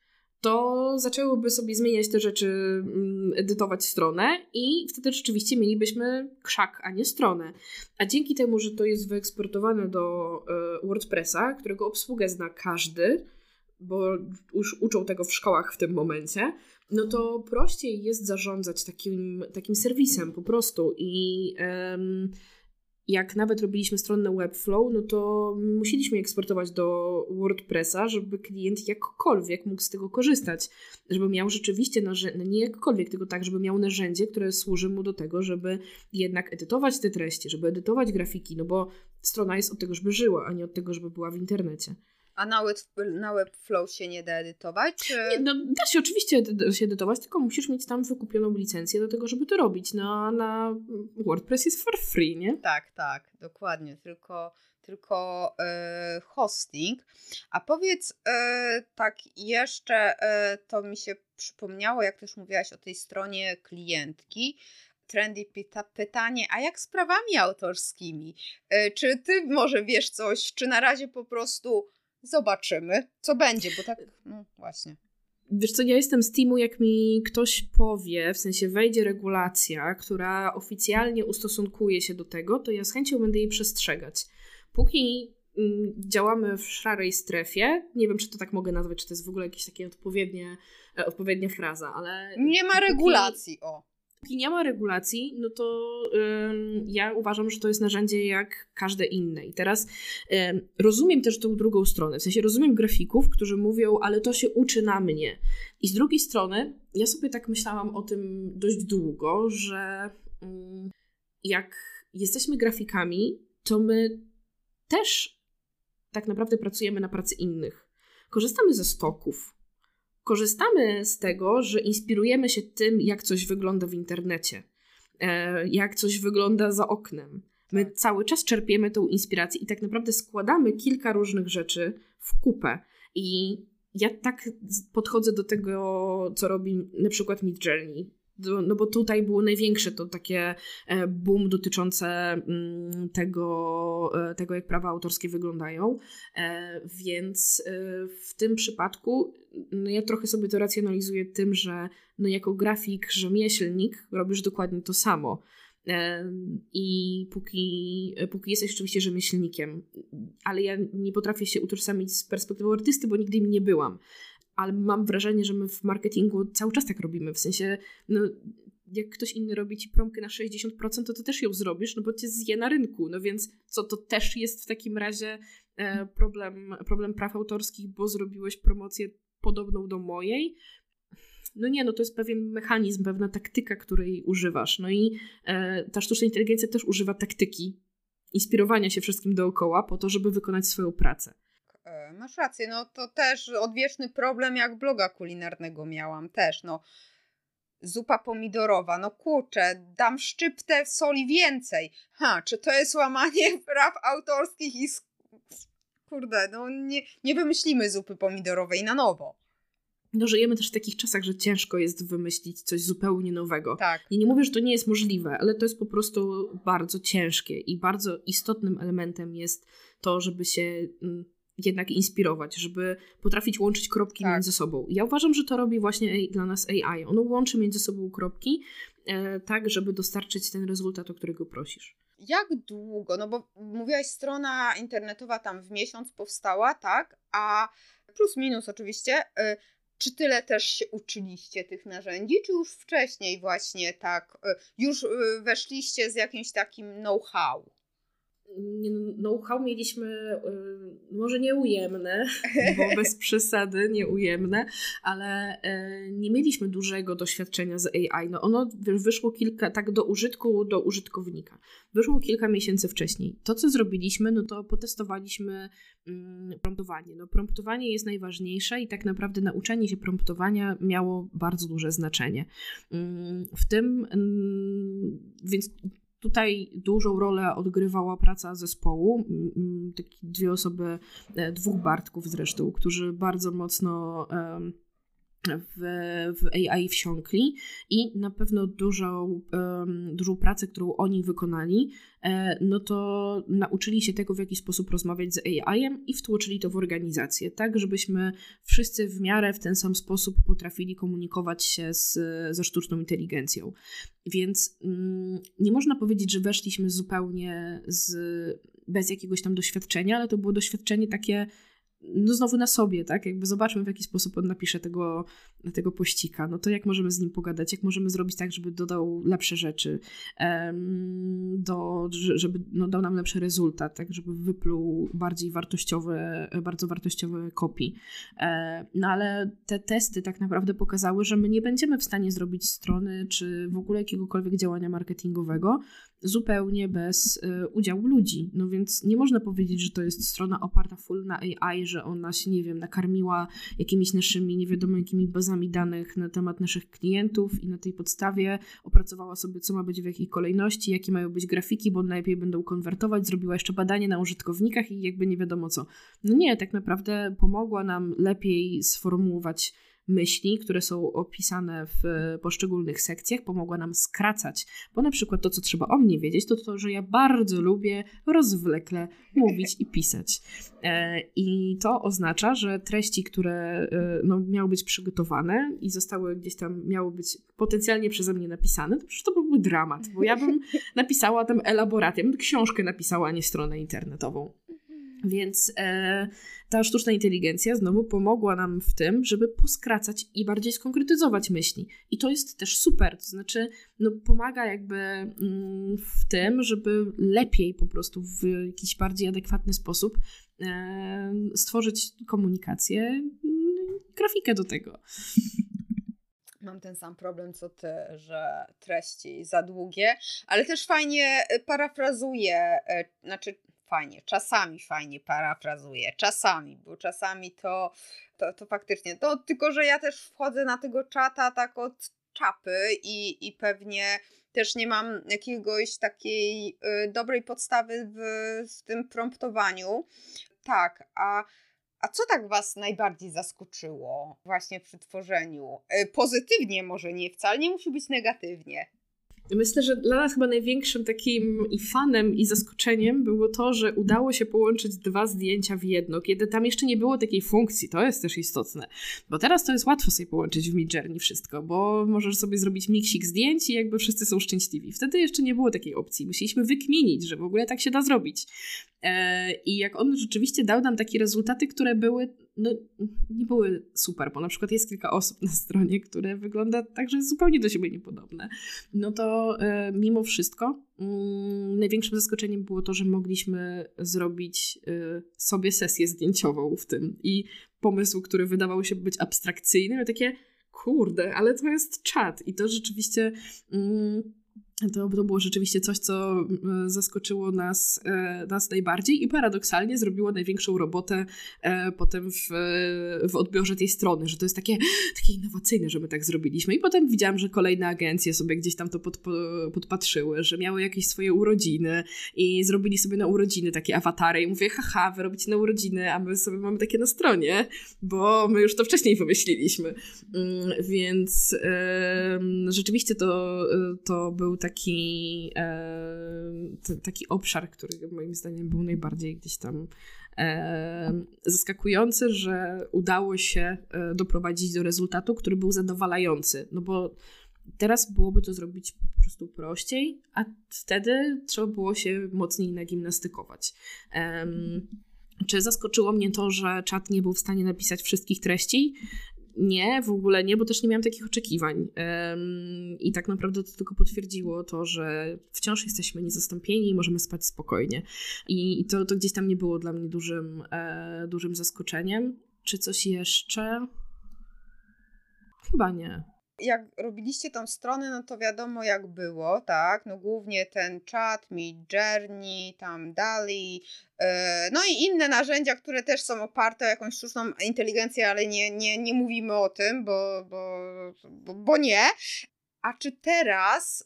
to zaczęłyby sobie zmieniać te rzeczy, mm, edytować stronę i wtedy rzeczywiście mielibyśmy krzak, a nie stronę. A dzięki temu, że to jest wyeksportowane do e, WordPressa, którego obsługę zna każdy, bo już uczą tego w szkołach w tym momencie, no to prościej jest zarządzać takim, takim serwisem po prostu i um, jak nawet robiliśmy stronę Webflow, no to musieliśmy eksportować do WordPressa, żeby klient jakkolwiek mógł z tego korzystać. Żeby miał rzeczywiście narzędzie, no nie jakkolwiek, tylko tak, żeby miał narzędzie, które służy mu do tego, żeby jednak edytować te treści, żeby edytować grafiki, no bo strona jest od tego, żeby żyła, a nie od tego, żeby była w internecie. A na, web, na Webflow się nie da edytować? Czy... Nie, no, da się oczywiście da się edytować, tylko musisz mieć tam wykupioną licencję do tego, żeby to robić. Na, na WordPress jest for free, nie? Tak, tak, dokładnie. Tylko, tylko e, hosting. A powiedz e, tak jeszcze, e, to mi się przypomniało, jak też mówiłaś o tej stronie klientki, Trendy pyta pytanie, a jak z prawami autorskimi? Czy ty może wiesz coś, czy na razie po prostu Zobaczymy, co będzie, bo tak, no właśnie. Wiesz co, ja jestem z teamu, jak mi ktoś powie, w sensie wejdzie regulacja, która oficjalnie ustosunkuje się do tego, to ja z chęcią będę jej przestrzegać. Póki mm, działamy w szarej strefie, nie wiem, czy to tak mogę nazwać, czy to jest w ogóle jakieś takie odpowiednie, e, odpowiednia fraza, ale... Nie ma regulacji, o. Póki nie ma regulacji, no to ym, ja uważam, że to jest narzędzie jak każde inne. I teraz ym, rozumiem też tą drugą stronę. W sensie rozumiem grafików, którzy mówią, ale to się uczy na mnie. I z drugiej strony, ja sobie tak myślałam o tym dość długo, że ym, jak jesteśmy grafikami, to my też tak naprawdę pracujemy na pracy innych. Korzystamy ze stoków, korzystamy z tego, że inspirujemy się tym, jak coś wygląda w internecie, e, jak coś wygląda za oknem. My tak. cały czas czerpiemy tą inspirację i tak naprawdę składamy kilka różnych rzeczy w kupę. I ja tak podchodzę do tego, co robi na przykład Mid Journey no bo tutaj było największe to takie e, boom dotyczące mm, tego, e, tego jak prawa autorskie wyglądają. E, więc w tym przypadku no ja trochę sobie to racjonalizuję tym, że no jako grafik, rzemieślnik robisz dokładnie to samo. I póki, póki jesteś oczywiście rzemieślnikiem, ale ja nie potrafię się utożsamić z perspektywą artysty, bo nigdy im nie byłam ale mam wrażenie, że my w marketingu cały czas tak robimy. W sensie, no, jak ktoś inny robi ci promkę na 60%, to ty też ją zrobisz, no bo cię zje na rynku. No więc co, to też jest w takim razie e, problem, problem praw autorskich, bo zrobiłeś promocję podobną do mojej. No nie, no to jest pewien mechanizm, pewna taktyka, której używasz. No i e, ta sztuczna inteligencja też używa taktyki inspirowania się wszystkim dookoła po to, żeby wykonać swoją pracę. E, masz rację, no to też odwieczny problem, jak bloga kulinarnego miałam też, no. Zupa pomidorowa, no kurczę, dam szczyptę soli więcej. Ha, czy to jest łamanie praw autorskich i... Kurde, no nie, nie wymyślimy zupy pomidorowej na nowo. no żyjemy też w takich czasach, że ciężko jest wymyślić coś zupełnie nowego. Tak. I nie mówię, że to nie jest możliwe, ale to jest po prostu bardzo ciężkie i bardzo istotnym elementem jest to, żeby się mm, jednak inspirować, żeby potrafić łączyć kropki tak. między sobą. Ja uważam, że to robi właśnie dla nas AI. Ono łączy między sobą kropki e, tak, żeby dostarczyć ten rezultat, o którego prosisz. Jak długo? No bo mówiłaś, strona internetowa tam w miesiąc powstała, tak? A plus minus oczywiście. Y, czy tyle też się uczyliście tych narzędzi, czy już wcześniej właśnie tak, y, już y, weszliście z jakimś takim know-how? know-how mieliśmy może nieujemne, bo bez przesady nieujemne, ale y, nie mieliśmy dużego doświadczenia z AI. No ono wyszło kilka, tak do użytku, do użytkownika. Wyszło kilka miesięcy wcześniej. To, co zrobiliśmy, no to potestowaliśmy mm, promptowanie. No promptowanie jest najważniejsze i tak naprawdę nauczenie się promptowania miało bardzo duże znaczenie. Mm, w tym, mm, więc Tutaj dużą rolę odgrywała praca zespołu. Takie dwie osoby, e, dwóch Bartków zresztą, którzy bardzo mocno w, w AI wsiąkli i na pewno dużą, um, dużą pracę, którą oni wykonali, e, no to nauczyli się tego, w jaki sposób rozmawiać z AI-em i wtłoczyli to w organizację, tak, żebyśmy wszyscy w miarę w ten sam sposób potrafili komunikować się z, ze sztuczną inteligencją. Więc mm, nie można powiedzieć, że weszliśmy zupełnie z, bez jakiegoś tam doświadczenia, ale to było doświadczenie takie no znowu na sobie, tak? Jakby zobaczmy, w jaki sposób on napisze tego, tego pościka. No to jak możemy z nim pogadać, jak możemy zrobić tak, żeby dodał lepsze rzeczy, do, żeby no, dał nam lepszy rezultat, tak? Żeby wypluł bardziej wartościowe, bardzo wartościowe kopii. E, no ale te testy tak naprawdę pokazały, że my nie będziemy w stanie zrobić strony, czy w ogóle jakiegokolwiek działania marketingowego, zupełnie bez y, udziału ludzi. No więc nie można powiedzieć, że to jest strona oparta full na AI, że ona się, nie wiem, nakarmiła jakimiś naszymi nie wiadomo jakimi bazami danych na temat naszych klientów i na tej podstawie opracowała sobie, co ma być w jakiej kolejności, jakie mają być grafiki, bo najlepiej będą konwertować, zrobiła jeszcze badanie na użytkownikach i jakby nie wiadomo co. No nie, tak naprawdę pomogła nam lepiej sformułować myśli, które są opisane w poszczególnych sekcjach, pomogła nam skracać. Bo na przykład to, co trzeba o mnie wiedzieć, to to, że ja bardzo lubię rozwlekle mówić i pisać. E, I to oznacza, że treści, które e, no, miały być przygotowane i zostały gdzieś tam, miały być potencjalnie przeze mnie napisane, to przecież to byłby dramat, bo ja bym napisała tam elaborat, ja bym książkę napisała, a nie stronę internetową. Więc e, ta sztuczna inteligencja znowu pomogła nam w tym, żeby poskracać i bardziej skonkretyzować myśli. I to jest też super, to znaczy no, pomaga jakby mm, w tym, żeby lepiej po prostu w jakiś bardziej adekwatny sposób e, stworzyć komunikację, mm, grafikę do tego. Mam ten sam problem co ty, że treści za długie, ale też fajnie parafrazuję, e, znaczy fajnie, czasami fajnie parafrazuję, czasami, bo czasami to, to, to faktycznie, to tylko, że ja też wchodzę na tego czata tak od czapy i, i pewnie też nie mam jakiegoś takiej y, dobrej podstawy w, w tym promptowaniu. Tak, a, a co tak Was najbardziej zaskoczyło właśnie przy tworzeniu? Y, pozytywnie może nie, wcale nie musi być negatywnie. Myślę, że dla nas chyba największym takim i fanem i zaskoczeniem było to, że udało się połączyć dwa zdjęcia w jedno, kiedy tam jeszcze nie było takiej funkcji. To jest też istotne, bo teraz to jest łatwo sobie połączyć w Midjourney wszystko, bo możesz sobie zrobić miksik zdjęć i jakby wszyscy są szczęśliwi. Wtedy jeszcze nie było takiej opcji. Musieliśmy wykminić, że w ogóle tak się da zrobić. E, I jak on rzeczywiście dał nam takie rezultaty, które były, no nie były super, bo na przykład jest kilka osób na stronie, które wygląda tak, że jest zupełnie do siebie niepodobne. No to e, mimo wszystko mm, największym zaskoczeniem było to, że mogliśmy zrobić e, sobie sesję zdjęciową w tym i pomysł, który wydawał się być abstrakcyjny, takie kurde, ale to jest czat i to rzeczywiście mm, to, to było rzeczywiście coś, co e, zaskoczyło nas, e, nas najbardziej i paradoksalnie zrobiło największą robotę e, potem w, w odbiorze tej strony, że to jest takie, takie innowacyjne, że my tak zrobiliśmy. I potem widziałam, że kolejne agencje sobie gdzieś tam to pod, podpatrzyły, że miały jakieś swoje urodziny i zrobili sobie na urodziny takie awatary i mówię, haha, wy robicie na urodziny, a my sobie mamy takie na stronie, bo my już to wcześniej wymyśliliśmy. Mm, więc rzeczywiście to, to był taki taki, e, taki obszar, który moim zdaniem był najbardziej gdzieś tam e, zaskakujący, że udało się e, doprowadzić do rezultatu, który był zadowalający. No bo teraz byłoby to zrobić po prostu prościej, a wtedy trzeba było się mocniej nagimnastykować. Czy zaskoczyło mnie to, że czat nie był w stanie napisać wszystkich treści? Nie, w ogóle nie, bo też nie miałam takich oczekiwań. I tak naprawdę to tylko potwierdziło to, że wciąż jesteśmy niezastąpieni i możemy spać spokojnie. I, i to, to gdzieś tam nie było dla mnie dużym, e, dużym zaskoczeniem. Czy coś jeszcze? Chyba nie jak robiliście tą stronę, no to wiadomo jak było, tak? No głównie ten chat, Meet Journey, tam Dali, yy, no i inne narzędzia, które też są oparte o jakąś sztuczną inteligencję, ale nie, nie, nie mówimy o tym, bo, bo, bo, bo nie. A czy teraz,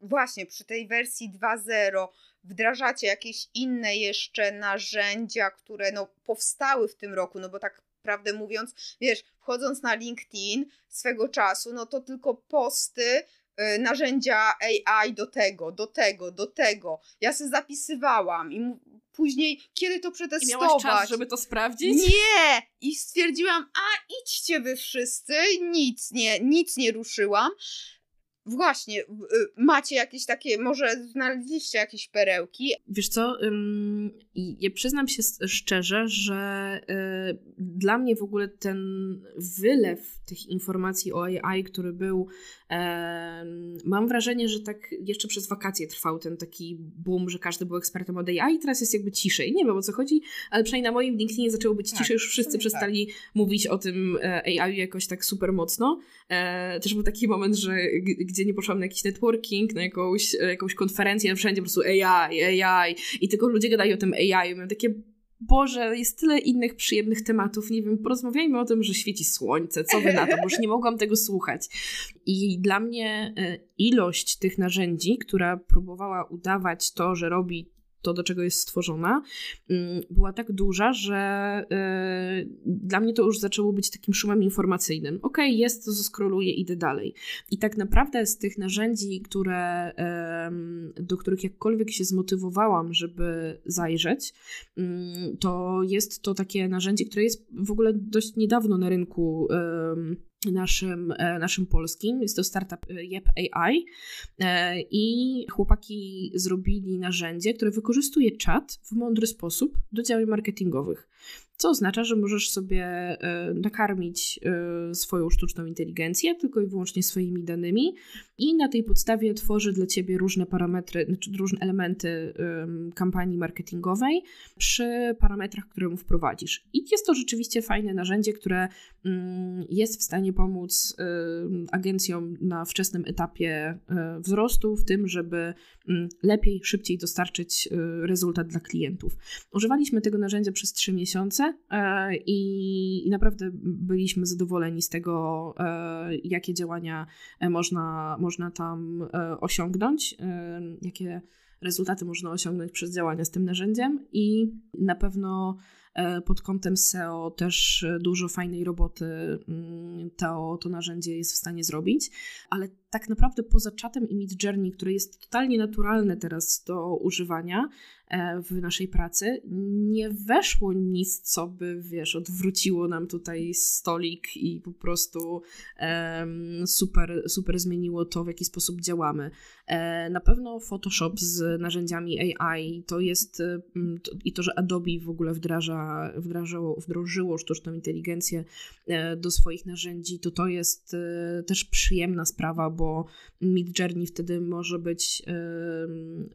właśnie przy tej wersji 2.0, wdrażacie jakieś inne jeszcze narzędzia, które no, powstały w tym roku, no bo tak prawdę mówiąc, wiesz, wchodząc na LinkedIn swego czasu, no to tylko posty, y, narzędzia AI do tego, do tego, do tego. Ja się zapisywałam i później, kiedy to przetestować? I miałaś czas, żeby to sprawdzić? Nie! I stwierdziłam, a idźcie wy wszyscy, nic nie, nic nie ruszyłam. Właśnie, y, macie jakieś takie, może znaleźliście jakieś perełki? Wiesz co, ja przyznam się szczerze, że y, dla mnie w ogóle ten wylew tych informacji o AI, który był, mam wrażenie, że tak jeszcze przez wakacje trwał ten taki boom, że każdy był ekspertem od AI i teraz jest jakby ciszej. Nie wiem o co chodzi, ale przynajmniej na moim LinkedInie zaczęło być tak, ciszej, już wszyscy tak. przestali tak. mówić o tym e, AI jakoś tak super mocno. E, też był taki moment, że gdzie nie poszłam na jakiś networking, na jakąś, e, jakąś konferencję, wszędzie po prostu AI, AI i tylko ludzie gadają o tym AI. Miałem takie Boże, jest tyle innych przyjemnych tematów. Nie wiem, porozmawiajmy o tym, że świeci słońce. Co wy na to? Bo już nie mogłam tego słuchać. I dla mnie e, ilość tych narzędzi, która próbowała udawać to, że robi to, do czego jest stworzona, mm, była tak duża, że e, dla mnie to już zaczęło być takim szumem informacyjnym. Ok, jest, to skroluję, idę dalej. I tak naprawdę z tych narzędzi, które, do których jakkolwiek się zmotywowałam, żeby zajrzeć, mm, to jest to takie narzędzie, które jest w ogóle dość niedawno na rynku naszym, e, naszym polskim. Jest to startup e, Yep AI e, i chłopaki zrobili narzędzie, które wykorzystuje czat w mądry sposób do działań marketingowych co oznacza, że możesz sobie nakarmić swoją sztuczną inteligencję tylko i wyłącznie swoimi danymi i na tej podstawie tworzy dla ciebie różne parametry, znaczy różne elementy kampanii marketingowej przy parametrach, które mu wprowadzisz. I jest to rzeczywiście fajne narzędzie, które mm, jest w stanie pomóc agencjom na wczesnym etapie e, wzrostu w tym, żeby lepiej, szybciej dostarczyć rezultat dla klientów. Używaliśmy tego narzędzia przez 3 miesiące E, i naprawdę byliśmy zadowoleni z tego, e, jakie działania e, można, można tam osiągnąć, jakie rezultaty można osiągnąć przez działania z tym narzędziem i na pewno pod kątem SEO też dużo fajnej roboty mm, to, to narzędzie jest w stanie zrobić, ale tak naprawdę poza czatem i Mid Journey, które jest totalnie naturalne teraz do używania, E, w naszej pracy, nie weszło nic, co by, wiesz, odwróciło nam tutaj stolik i po prostu um, super, super zmieniło to, w jaki sposób działamy. E, na pewno Photoshop z narzędziami AI to jest to, i to, że Adobe w ogóle wdraża, wdrażało, wdrożyło sztuczną inteligencję e, do swoich narzędzi, to to jest też przyjemna sprawa, bo bo Mid Journey wtedy może być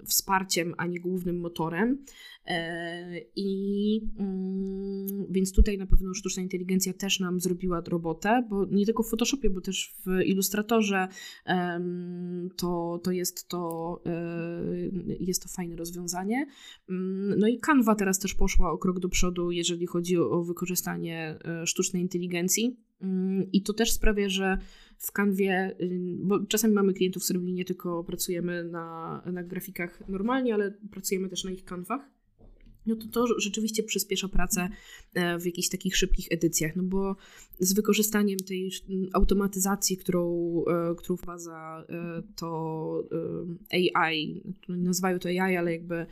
wsparciem, a nie głównym motorem. E, I mm, więc tutaj na pewno sztuczna inteligencja też nam zrobiła robotę, bo nie tylko w Photoshopie, bo też w Illustratorze to, to jest to e, jest to fajne rozwiązanie. Mm, no i Canva teraz też poszła o krok do przodu, jeżeli chodzi o wykorzystanie e, sztucznej inteligencji. Mm, I to też sprawia, że w kanwie, bo czasami mamy klientów, z którymi nie tylko pracujemy na, na grafikach normalnie, ale pracujemy też na ich kanwach no to to rzeczywiście przyspiesza pracę e, w jakichś takich szybkich edycjach, no bo z wykorzystaniem tej automatyzacji, którą, e, którą wprowadza e, to AI, nazywają to AI, ale jakby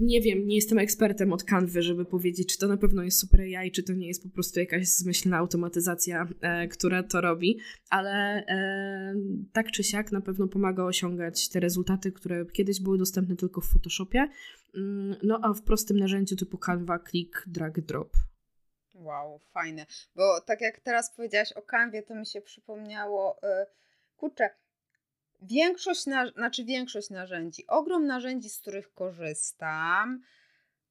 nie wiem, nie jestem ekspertem od Canvy, żeby powiedzieć, czy to na pewno jest super AI, czy to nie jest po prostu jakaś zmyślna automatyzacja, e, która to robi, ale e, tak czy siak na pewno pomaga osiągać te rezultaty, które kiedyś były dostępne tylko w Photoshopie, mm, no a w prostym narzędziu typu Canva, klik, drag, drop. Wow, fajne, bo tak jak teraz powiedziałaś o Canwie, to mi się przypomniało, yy, kurczę, większość, na, znaczy większość narzędzi, ogrom narzędzi, z których korzystam,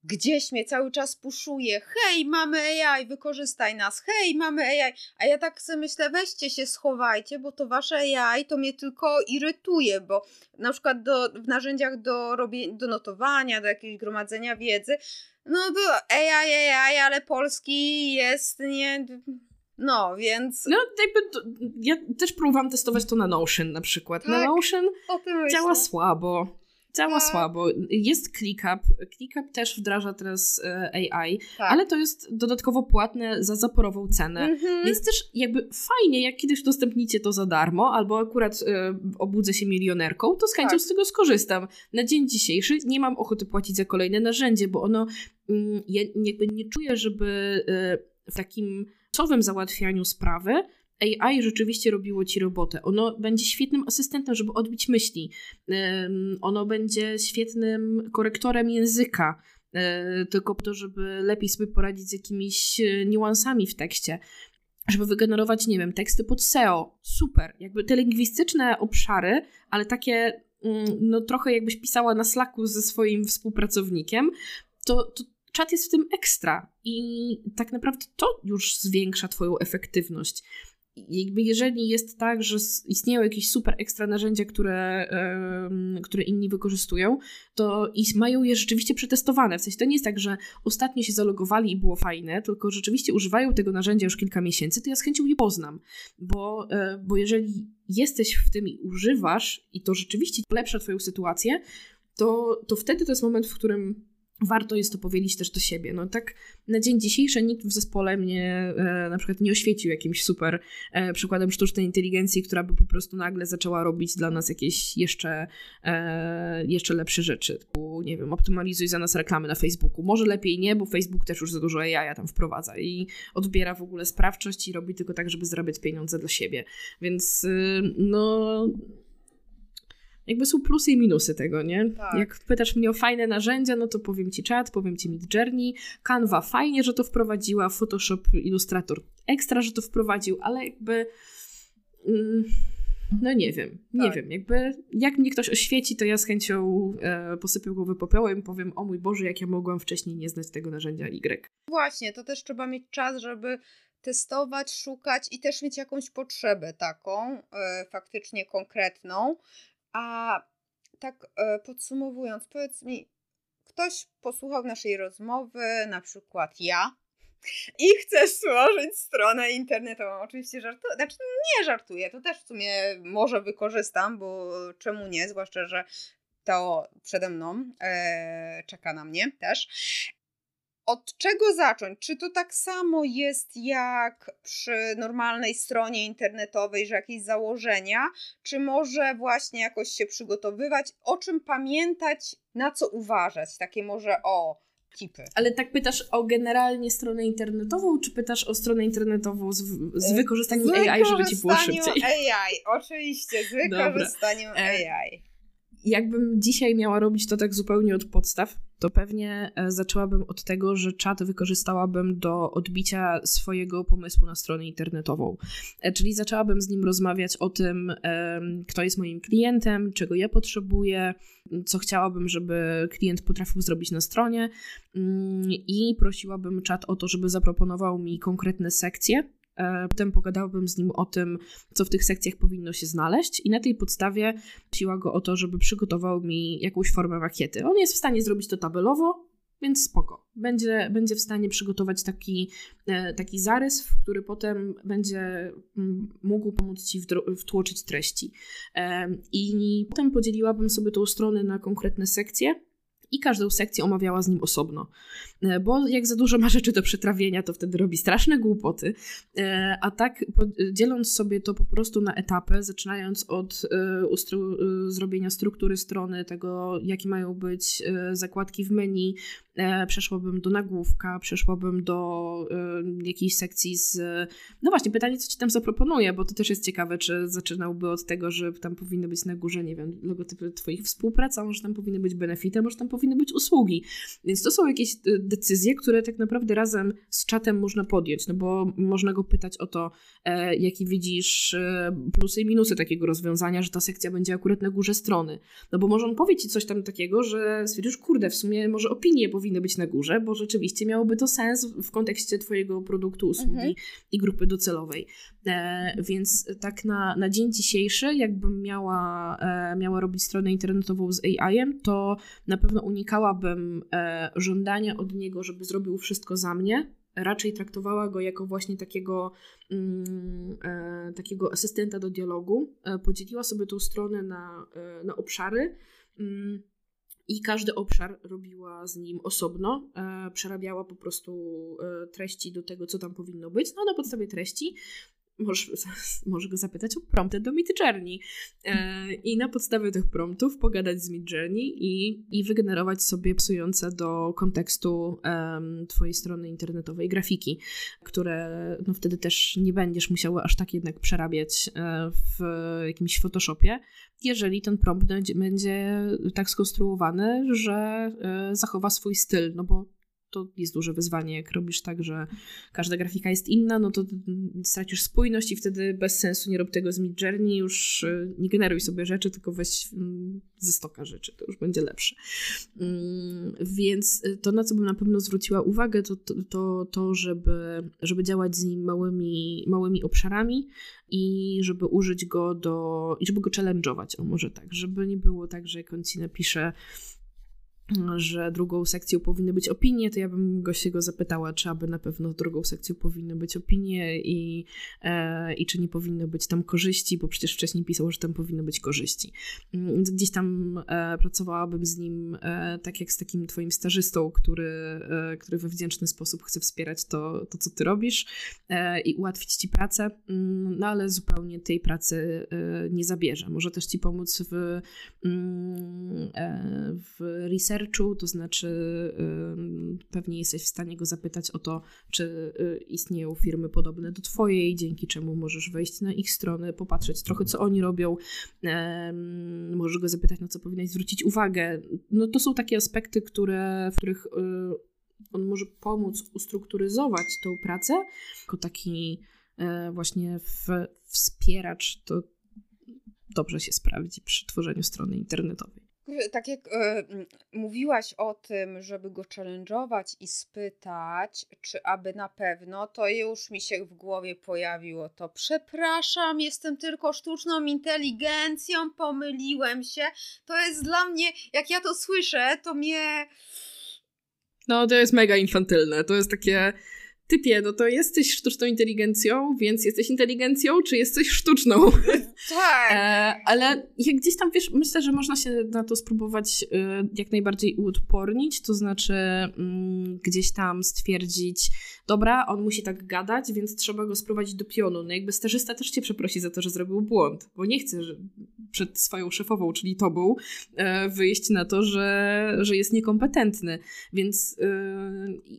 gdzieś mnie cały czas puszuje, hej, mamy AI, wykorzystaj nas, hej, mamy AI, a ja tak sobie myślę, weźcie się, schowajcie, bo to wasze AI to mnie tylko irytuje, bo na przykład do, w narzędziach do, robienia, do notowania, do jakiegoś gromadzenia wiedzy, no to AI, AI, ale polski jest nie no, więc... No, jakby to, ja też próbowałam testować to na Notion na przykład. Tak, na Notion działa słabo. Działa tak. słabo. Jest ClickUp. ClickUp też wdraża teraz e, AI, tak. ale to jest dodatkowo płatne za zaporową cenę. Mhm. Więc też jakby fajnie, jak kiedyś udostępnicie to za darmo, albo akurat e, obudzę się milionerką, to z chęcią tak. z tego skorzystam. Na dzień dzisiejszy nie mam ochoty płacić za kolejne narzędzie, bo ono, mm, ja jakby nie czuję, żeby e, w takim czasowym załatwianiu sprawy AI rzeczywiście robiło ci robotę. Ono będzie świetnym asystentem, żeby odbić myśli. Ono będzie świetnym korektorem języka, e, tylko po to, żeby lepiej sobie poradzić z jakimiś e, niuansami w tekście. Żeby wygenerować, nie wiem, teksty pod SEO. Super. Jakby te lingwistyczne obszary, ale takie, mm, no trochę jakbyś pisała na Slacku ze swoim współpracownikiem, to, to czat jest w tym ekstra i tak naprawdę to już zwiększa Twoją efektywność. Jakby jeżeli jest tak, że istnieją jakieś super ekstra narzędzia, które, które inni wykorzystują, to i mają je rzeczywiście przetestowane. W sensie to nie jest tak, że ostatnio się zalogowali i było fajne, tylko rzeczywiście używają tego narzędzia już kilka miesięcy, to ja z chęcią je poznam. Bo, yy, bo jeżeli jesteś w tym i używasz i to rzeczywiście polepsza Twoją sytuację, to, to wtedy to jest moment, w którym warto jest to powiedzieć też do siebie. No tak na dzień dzisiejszy nikt w zespole mnie e, na przykład nie oświecił jakimś super e, przykładem sztucznej inteligencji, która by po prostu nagle zaczęła robić dla nas jakieś jeszcze, e, jeszcze lepsze rzeczy. Typu, nie wiem, optymalizuj za nas reklamy na Facebooku. Może lepiej nie, bo Facebook też już za dużo AI tam wprowadza i odbiera w ogóle sprawczość i robi tylko tak, żeby zarabiać pieniądze dla siebie. Więc y, no jakby są plusy i minusy tego, nie? Tak. Jak pytasz mnie o fajne narzędzia, no to powiem ci chat, powiem ci Mid Journey, Canva fajnie, że to wprowadziła, Photoshop, Illustrator ekstra, że to wprowadził, ale jakby mm, no nie wiem, nie tak. wiem, jakby jak mnie ktoś oświeci, to ja z chęcią e, posypię głowę popiołem i powiem, o mój Boże, jak ja mogłam wcześniej nie znać tego narzędzia Y. Właśnie, to też trzeba mieć czas, żeby testować, szukać i też mieć jakąś potrzebę taką, e, faktycznie konkretną, a tak e, podsumowując, powiedz mi, ktoś posłuchał naszej rozmowy, na przykład ja, i chce stworzyć stronę internetową. Oczywiście żartuję, znaczy nie żartuję, to też w sumie może wykorzystam, bo czemu nie, zwłaszcza, że to przede mną e, czeka na mnie też od czego zacząć? Czy to tak samo jest jak przy normalnej stronie internetowej, że jakieś założenia, czy może właśnie jakoś się przygotowywać? O czym pamiętać, na co uważać? Takie może o tipy. Ale tak pytasz o generalnie stronę internetową, czy pytasz o stronę internetową z, z wykorzystaniem z AI, żeby ci było szybciej? AI, oczywiście, z wykorzystaniem Dobra. AI. Jakbym dzisiaj miała robić to tak zupełnie od podstaw, to pewnie e, zaczęłabym od tego, że czat wykorzystałabym do odbicia swojego pomysłu na stronę internetową. E, czyli zaczęłabym z nim rozmawiać o tym, kto jest moim klientem, czego ja potrzebuję, co chciałabym, żeby klient potrafił zrobić na stronie mm, i prosiłabym czat o to, żeby zaproponował mi konkretne sekcje, potem pogadałabym z nim o tym, co w tych sekcjach powinno się znaleźć, i na tej podstawie prosiła go o to, żeby przygotował mi jakąś formę makiety. On jest w stanie zrobić to tabelowo, więc spoko. Będzie, będzie w stanie przygotować taki, e, taki zarys, w który potem będzie mm, mógł pomóc ci wtłoczyć treści. E, I potem podzieliłabym sobie tą stronę na konkretne sekcje i każdą sekcję omawiała z nim osobno. E, bo jak za dużo ma rzeczy do przetrawienia, to wtedy robi straszne głupoty. E, a tak dzieląc sobie to po prostu na etapy, zaczynając od e, ustru zrobienia struktury strony, tego jakie mają być zakładki w menu, przeszłabym do nagłówka, przeszłabym do jakiejś sekcji z... No właśnie, pytanie, co ci tam zaproponuję, bo to też jest ciekawe, czy zaczynałby od tego, że tam powinny być na górze, nie wiem, logotypy twoich współprac, a może tam powinny być benefity, może tam powinny być usługi. Więc to są jakieś decyzje, które tak naprawdę razem z czatem można podjąć, no bo można go pytać o to, e, jaki widzisz e, plusy i minusy takiego rozwiązania, że ta sekcja będzie akurat na górze strony. No bo może on powie ci coś tam takiego, że stwierdzisz, kurde, w sumie może opinie powinny być na górze, bo rzeczywiście miałoby to sens w kontekście twojego produktu, usługi mhm. i grupy docelowej. E, więc tak na, na dzień dzisiejszy, jakbym miała, e, miała robić stronę internetową z AI-em, to na pewno unikałabym e, żądania od niego, żeby zrobił wszystko za mnie. Raczej traktowała go jako właśnie takiego, mm, takiego asystenta do dialogu. Podzieliła sobie tą stronę na, na obszary. Mm, i każdy obszar robiła z nim osobno, przerabiała po prostu treści do tego, co tam powinno być. No, na podstawie treści możesz, może go zapytać o prompty do Midjourney e, i na podstawie tych promptów pogadać z Midjourney i, i wygenerować sobie psujące do kontekstu um, twojej strony internetowej grafiki, które no, wtedy też nie będziesz musiała aż tak jednak przerabiać e, w jakimś Photoshopie, jeżeli ten prompt będzie, będzie tak skonstruowany, że e, zachowa swój styl, no bo to jest duże wyzwanie. Jak robisz tak, że każda grafika jest inna, no to stracisz spójność i wtedy bez sensu nie rób tego z Midjourney, już y, nie generuj sobie rzeczy, tylko weź mm, ze stoka rzeczy, to już będzie lepsze. Mm, więc y, to, na co bym na pewno zwróciła uwagę, to to, to, żeby, żeby działać z nim małymi, małymi obszarami i żeby użyć go do, i żeby go challenge'ować, o może tak, żeby nie było tak, że jak on ci napisze że drugą sekcją powinny być opinie, to ja bym go się go zapytała, czy aby na pewno drugą sekcją powinny być opinie i, e, i czy nie powinny być tam korzyści, bo przecież wcześniej pisał, że tam powinny być korzyści. Mm, gdzieś tam e, pracowałabym z nim e, tak jak z takim twoim stażystą, który, e, który we wdzięczny sposób chce wspierać to, to co ty robisz e, i ułatwić ci pracę, mm, no ale zupełnie tej pracy e, nie zabierze. Może też ci pomóc w, mm, w research researchu, to znaczy pewnie jesteś w stanie go zapytać o to, czy y, istnieją firmy podobne do Twojej, dzięki czemu możesz wejść na ich stronę, popatrzeć trochę, co oni robią. Możesz go zapytać, na co powinnaś zwrócić uwagę. No to są takie aspekty, które, w których y, on może pomóc ustrukturyzować tą pracę, jako taki e, właśnie wspieracz, to dobrze się sprawdzi przy tworzeniu strony internetowej tak jak y, mówiłaś o tym, żeby go challenge'ować i spytać, czy aby na pewno, to już mi się w głowie pojawiło to. Przepraszam, jestem tylko sztuczną inteligencją, pomyliłem się. To jest dla mnie, jak ja to słyszę, to mnie. No, to jest mega infantylne. To jest takie typie, no to jesteś sztuczną inteligencją, więc jesteś inteligencją, czy jesteś sztuczną? Tak. e, ale jak gdzieś tam, wiesz, myślę, że można się na to spróbować y, jak najbardziej uodpornić, to znaczy y, gdzieś tam stwierdzić, dobra, on musi tak gadać, więc trzeba go sprowadzić do pionu. No jakby stażysta też cię przeprosi za to, że zrobił błąd, bo nie chce przed swoją szefową, czyli tobą, e, wyjść na to, że, że jest niekompetentny. Więc y,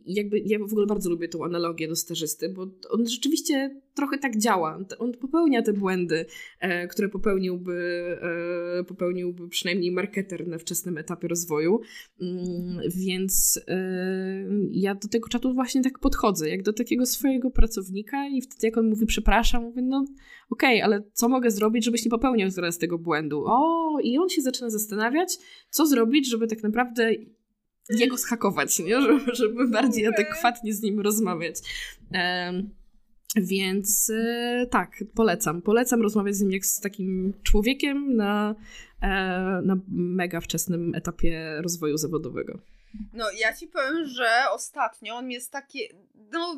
jakby ja w ogóle bardzo lubię tą analogię do stażysty, bo on rzeczywiście trochę tak działa. On popełnia te błędy, e, które popełniłby, e, popełniłby przynajmniej marketer na wczesnym etapie rozwoju. Mm, więc e, ja do tego czatu właśnie tak podchodzę, jak do takiego swojego pracownika i wtedy jak on mówi przepraszam, mówię no okej, okay, ale co mogę zrobić, żebyś nie popełniał zaraz tego błędu? O, i on się zaczyna zastanawiać, co zrobić, żeby tak naprawdę jego zhakować, nie? Żeby, żeby bardziej adekwatnie z nim rozmawiać. Um, więc e, tak, polecam. Polecam rozmawiać z nim jak z takim człowiekiem na, e, na mega wczesnym etapie rozwoju zawodowego. No, ja ci powiem, że ostatnio on jest takie. No,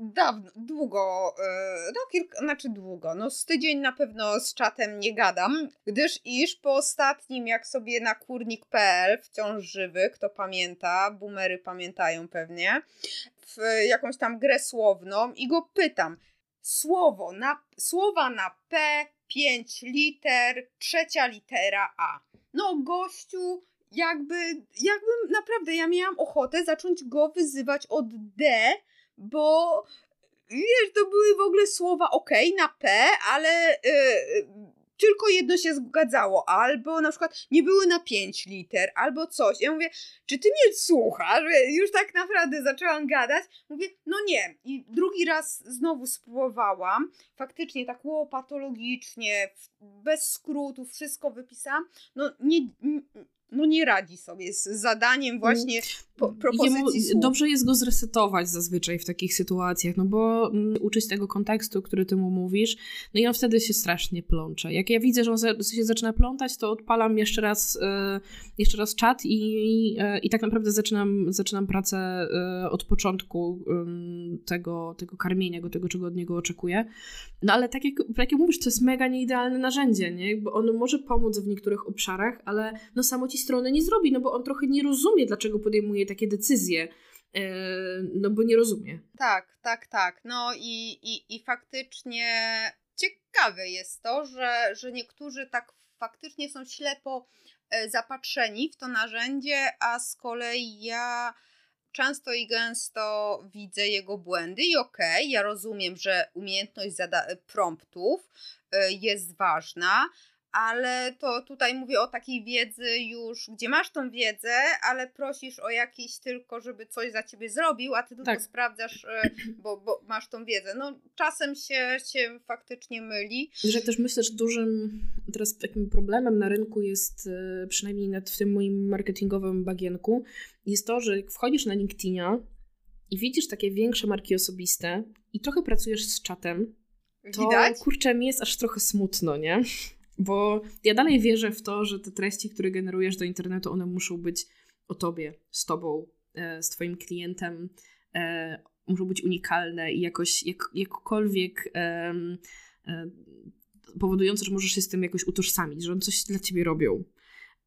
dawno, długo, e, no kilka, znaczy długo, no z tydzień na pewno z czatem nie gadam, gdyż iż po ostatnim, jak sobie na kurnik.pl, wciąż żywy, kto pamięta, boomery pamiętają pewnie, w jakąś tam grę słowną i go pytam, słowo na, słowa na P, 5 liter, trzecia litera A. No gościu, jakby, jakby naprawdę ja miałam ochotę zacząć go wyzywać od D, bo wiesz, to były w ogóle słowa ok na P, ale yy, tylko jedno się zgadzało, albo na przykład nie były na 5 liter, albo coś. Ja mówię, czy ty mnie słuchasz? Już tak naprawdę zaczęłam gadać. Mówię, no nie. I drugi raz znowu spróbowałam. Faktycznie tak łopatologicznie, bez skrótów, wszystko wypisałam. No nie, no nie radzi sobie z zadaniem mm. właśnie po, propozycji Jemu Dobrze jest go zresetować zazwyczaj w takich sytuacjach, no bo mm, uczyć tego kontekstu, który ty mu mówisz, no i on wtedy się strasznie plącze. Jak ja widzę, że on się zaczyna plątać, to odpalam jeszcze raz, e, jeszcze raz czat i, e, i tak naprawdę zaczynam, zaczynam pracę e, od początku tego, tego karmienia go, tego, czego od niego oczekuję. No ale tak jak, tak jak mówisz, to jest mega nieidealne narzędzie, nie? Bo ono może pomóc w niektórych obszarach, ale no samo ci strony nie zrobi, no bo on trochę nie rozumie, dlaczego podejmuje takie decyzje. E, no bo nie rozumie. Tak, tak, tak. No i, i, i faktycznie ciekawe jest to, że, że niektórzy tak faktycznie są ślepo e, zapatrzeni w to narzędzie, a z kolei ja często i gęsto widzę jego błędy i okej, okay, ja rozumiem, że umiejętność promptów e, jest ważna, ale to tutaj mówię o takiej wiedzy już, gdzie masz tą wiedzę, ale prosisz o jakiś tylko, żeby coś za ciebie zrobił, a ty tylko tak. sprawdzasz, e, bo, bo masz tą wiedzę. No czasem się, się faktycznie myli. Że też myślę, że dużym teraz takim problemem na rynku jest, e, przynajmniej nad w tym moim marketingowym bagienku, jest to, że jak wchodzisz na LinkedIna i widzisz takie większe marki osobiste i trochę pracujesz z czatem, to Widać? kurczę, mi jest aż trochę smutno, nie? Bo ja dalej wierzę w to, że te treści, które generujesz do internetu, one muszą być o tobie, z tobą, e, z twoim klientem, e, muszą być unikalne i jakoś, jak, jakkolwiek e, powodujące, że możesz się z tym jakoś utożsamić, że on coś dla ciebie robią.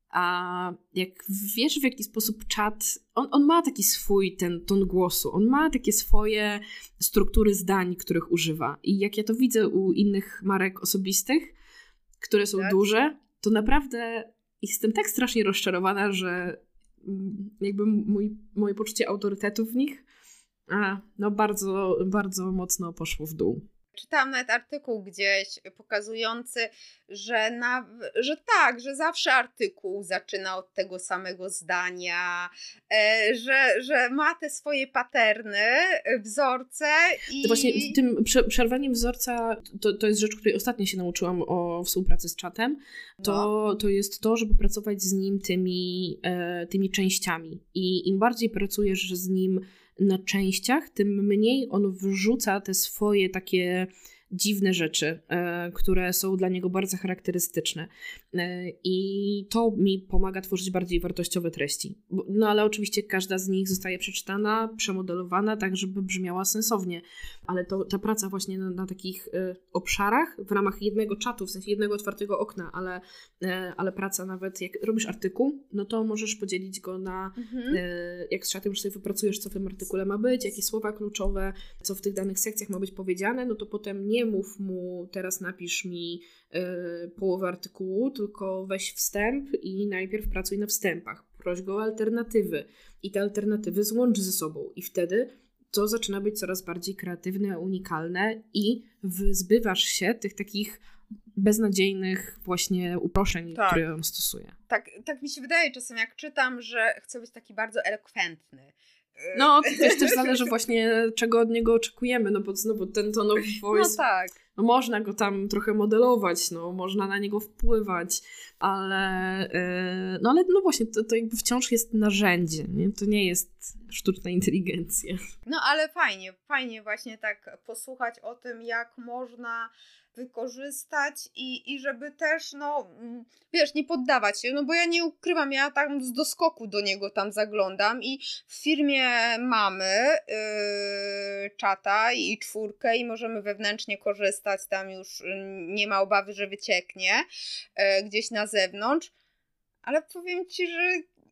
A jak wiesz, w jaki sposób czat, on, on ma taki swój ten ton głosu, on ma takie swoje struktury zdań, których używa. I jak ja to widzę u innych marek osobistych, które są tak? duże, to naprawdę jestem tak strasznie rozczarowana, że mm, jakby mój, moje poczucie autorytetu w nich a, no bardzo, bardzo mocno poszło w dół. Czytałam nawet artykuł gdzieś pokazujący, że, na, że tak, że zawsze artykuł zaczyna od tego samego zdania, e, że, że ma te swoje paterny, e, wzorce i... To właśnie tym przerwaniem wzorca, to, to jest rzecz, której ostatnio się nauczyłam o współpracy z czatem, to, no. to jest to, żeby pracować z nim tymi, e, tymi częściami i im bardziej pracujesz z nim na częściach, tym mniej on wrzuca te swoje takie dziwne rzeczy, e, które są dla niego bardzo charakterystyczne. E, I to mi pomaga tworzyć bardziej wartościowe treści. No ale oczywiście każda z nich zostaje przeczytana, przemodelowana, tak żeby brzmiała sensownie. Ale to, ta praca właśnie na, na takich e, obszarach, w ramach jednego czatu, w sensie jednego otwartego okna, ale, ale praca nawet, jak robisz artykuł, no to możesz podzielić go na, mhm. jak z czatem już sobie wypracujesz, co w tym artykule ma być, jakie słowa kluczowe, co w tych danych sekcjach ma być powiedziane, no to potem nie mów mu, teraz napisz mi połowę artykułu, tylko weź wstęp i najpierw pracuj na wstępach. Proś go o alternatywy i te alternatywy złącz ze sobą i wtedy to zaczyna być coraz bardziej kreatywne, unikalne i wyzbywasz się tych takich beznadziejnych właśnie uproszczeń, tak. które on stosuje. Tak, tak mi się wydaje czasem, jak czytam, że chce być taki bardzo elokwentny. No, to też, też zależy właśnie, czego od niego oczekujemy, no bo znowu ten ton of voice, no tak. no można go tam trochę modelować, no można na niego wpływać, ale yy, no ale no właśnie, to, to jakby wciąż jest narzędzie, nie? to nie jest sztuczna inteligencja. No ale fajnie, fajnie właśnie tak posłuchać o tym, jak można wykorzystać i, i żeby też, no, mm, wiesz, nie poddawać się, no bo ja nie ukrywam, ja tam z doskoku do niego tam zaglądam i w firmie mamy yy, czata i czwórkę i możemy wewnętrznie korzystać, tam już y, nie ma obawy, że wycieknie yy, gdzieś na zewnątrz, ale powiem Ci, że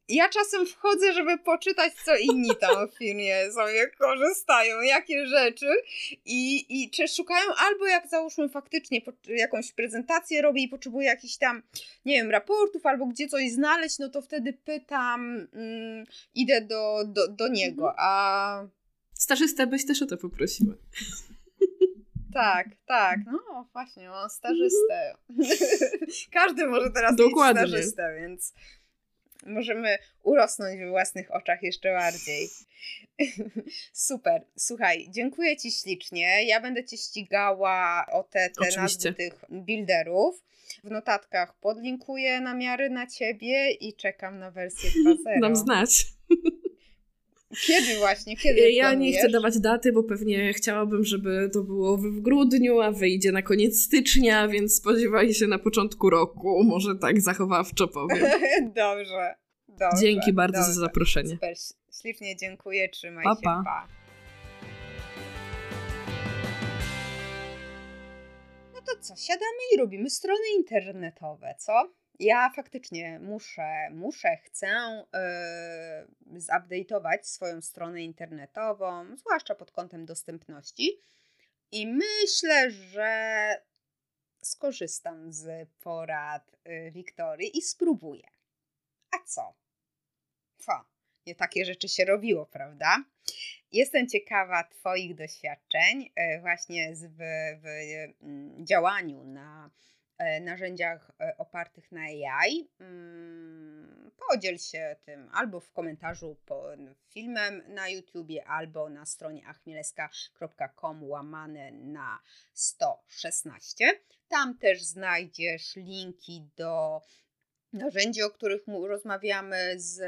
ja czasem wchodzę, żeby poczytać, co inni tam w firmie sobie korzystają, jakie rzeczy i, i czy szukają, albo jak załóżmy faktycznie jakąś prezentację robię i potrzebuję jakichś tam, nie wiem, raportów, albo gdzie coś znaleźć, no to wtedy pytam, mm, idę do, do, do niego, mhm. a... Stażystę byś też o to poprosiła. Tak, tak. No właśnie, mam stażystę. Każdy może teraz Dokładnie. mieć stażystę, więc możemy urosnąć w własnych oczach jeszcze bardziej. Super. Słuchaj, dziękuję Ci ślicznie. Ja będę Cię ścigała o te, te nazwy tych builderów. W notatkach podlinkuję namiary na Ciebie i czekam na wersję 2.0. Dam znać. Kiedy właśnie? Kiedy Ja planujesz? nie chcę dawać daty, bo pewnie chciałabym, żeby to było w grudniu, a wyjdzie na koniec stycznia, więc spodziewaj się na początku roku. Może tak zachowawczo powiem. dobrze, dobrze. Dzięki bardzo dobrze. za zaproszenie. Super, ślicznie dziękuję, trzymaj pa, się. Pa. pa. No to co, siadamy i robimy strony internetowe, co? Ja faktycznie muszę, muszę, chcę yy, zupdate'ować swoją stronę internetową, zwłaszcza pod kątem dostępności. I myślę, że skorzystam z porad yy, Wiktorii i spróbuję. A co? Co? Nie takie rzeczy się robiło, prawda? Jestem ciekawa Twoich doświadczeń yy, właśnie w, w mm, działaniu na E, narzędziach e, opartych na AI. Mm, podziel się tym albo w komentarzu pod filmem na YouTubie, albo na stronie achmieleska.com łamane na 116. Tam też znajdziesz linki do narzędzi, o których rozmawiamy z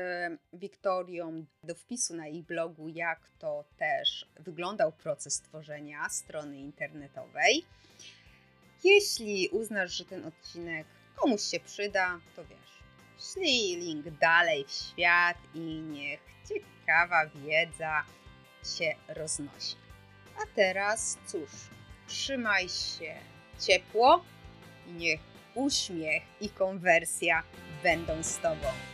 Wiktorią, do wpisu na jej blogu, jak to też wyglądał proces tworzenia strony internetowej. Jeśli uznasz, że ten odcinek komuś się przyda, to wiesz, ślij link dalej w świat i niech ciekawa wiedza się roznosi. A teraz cóż, trzymaj się ciepło i niech uśmiech i konwersja będą z Tobą.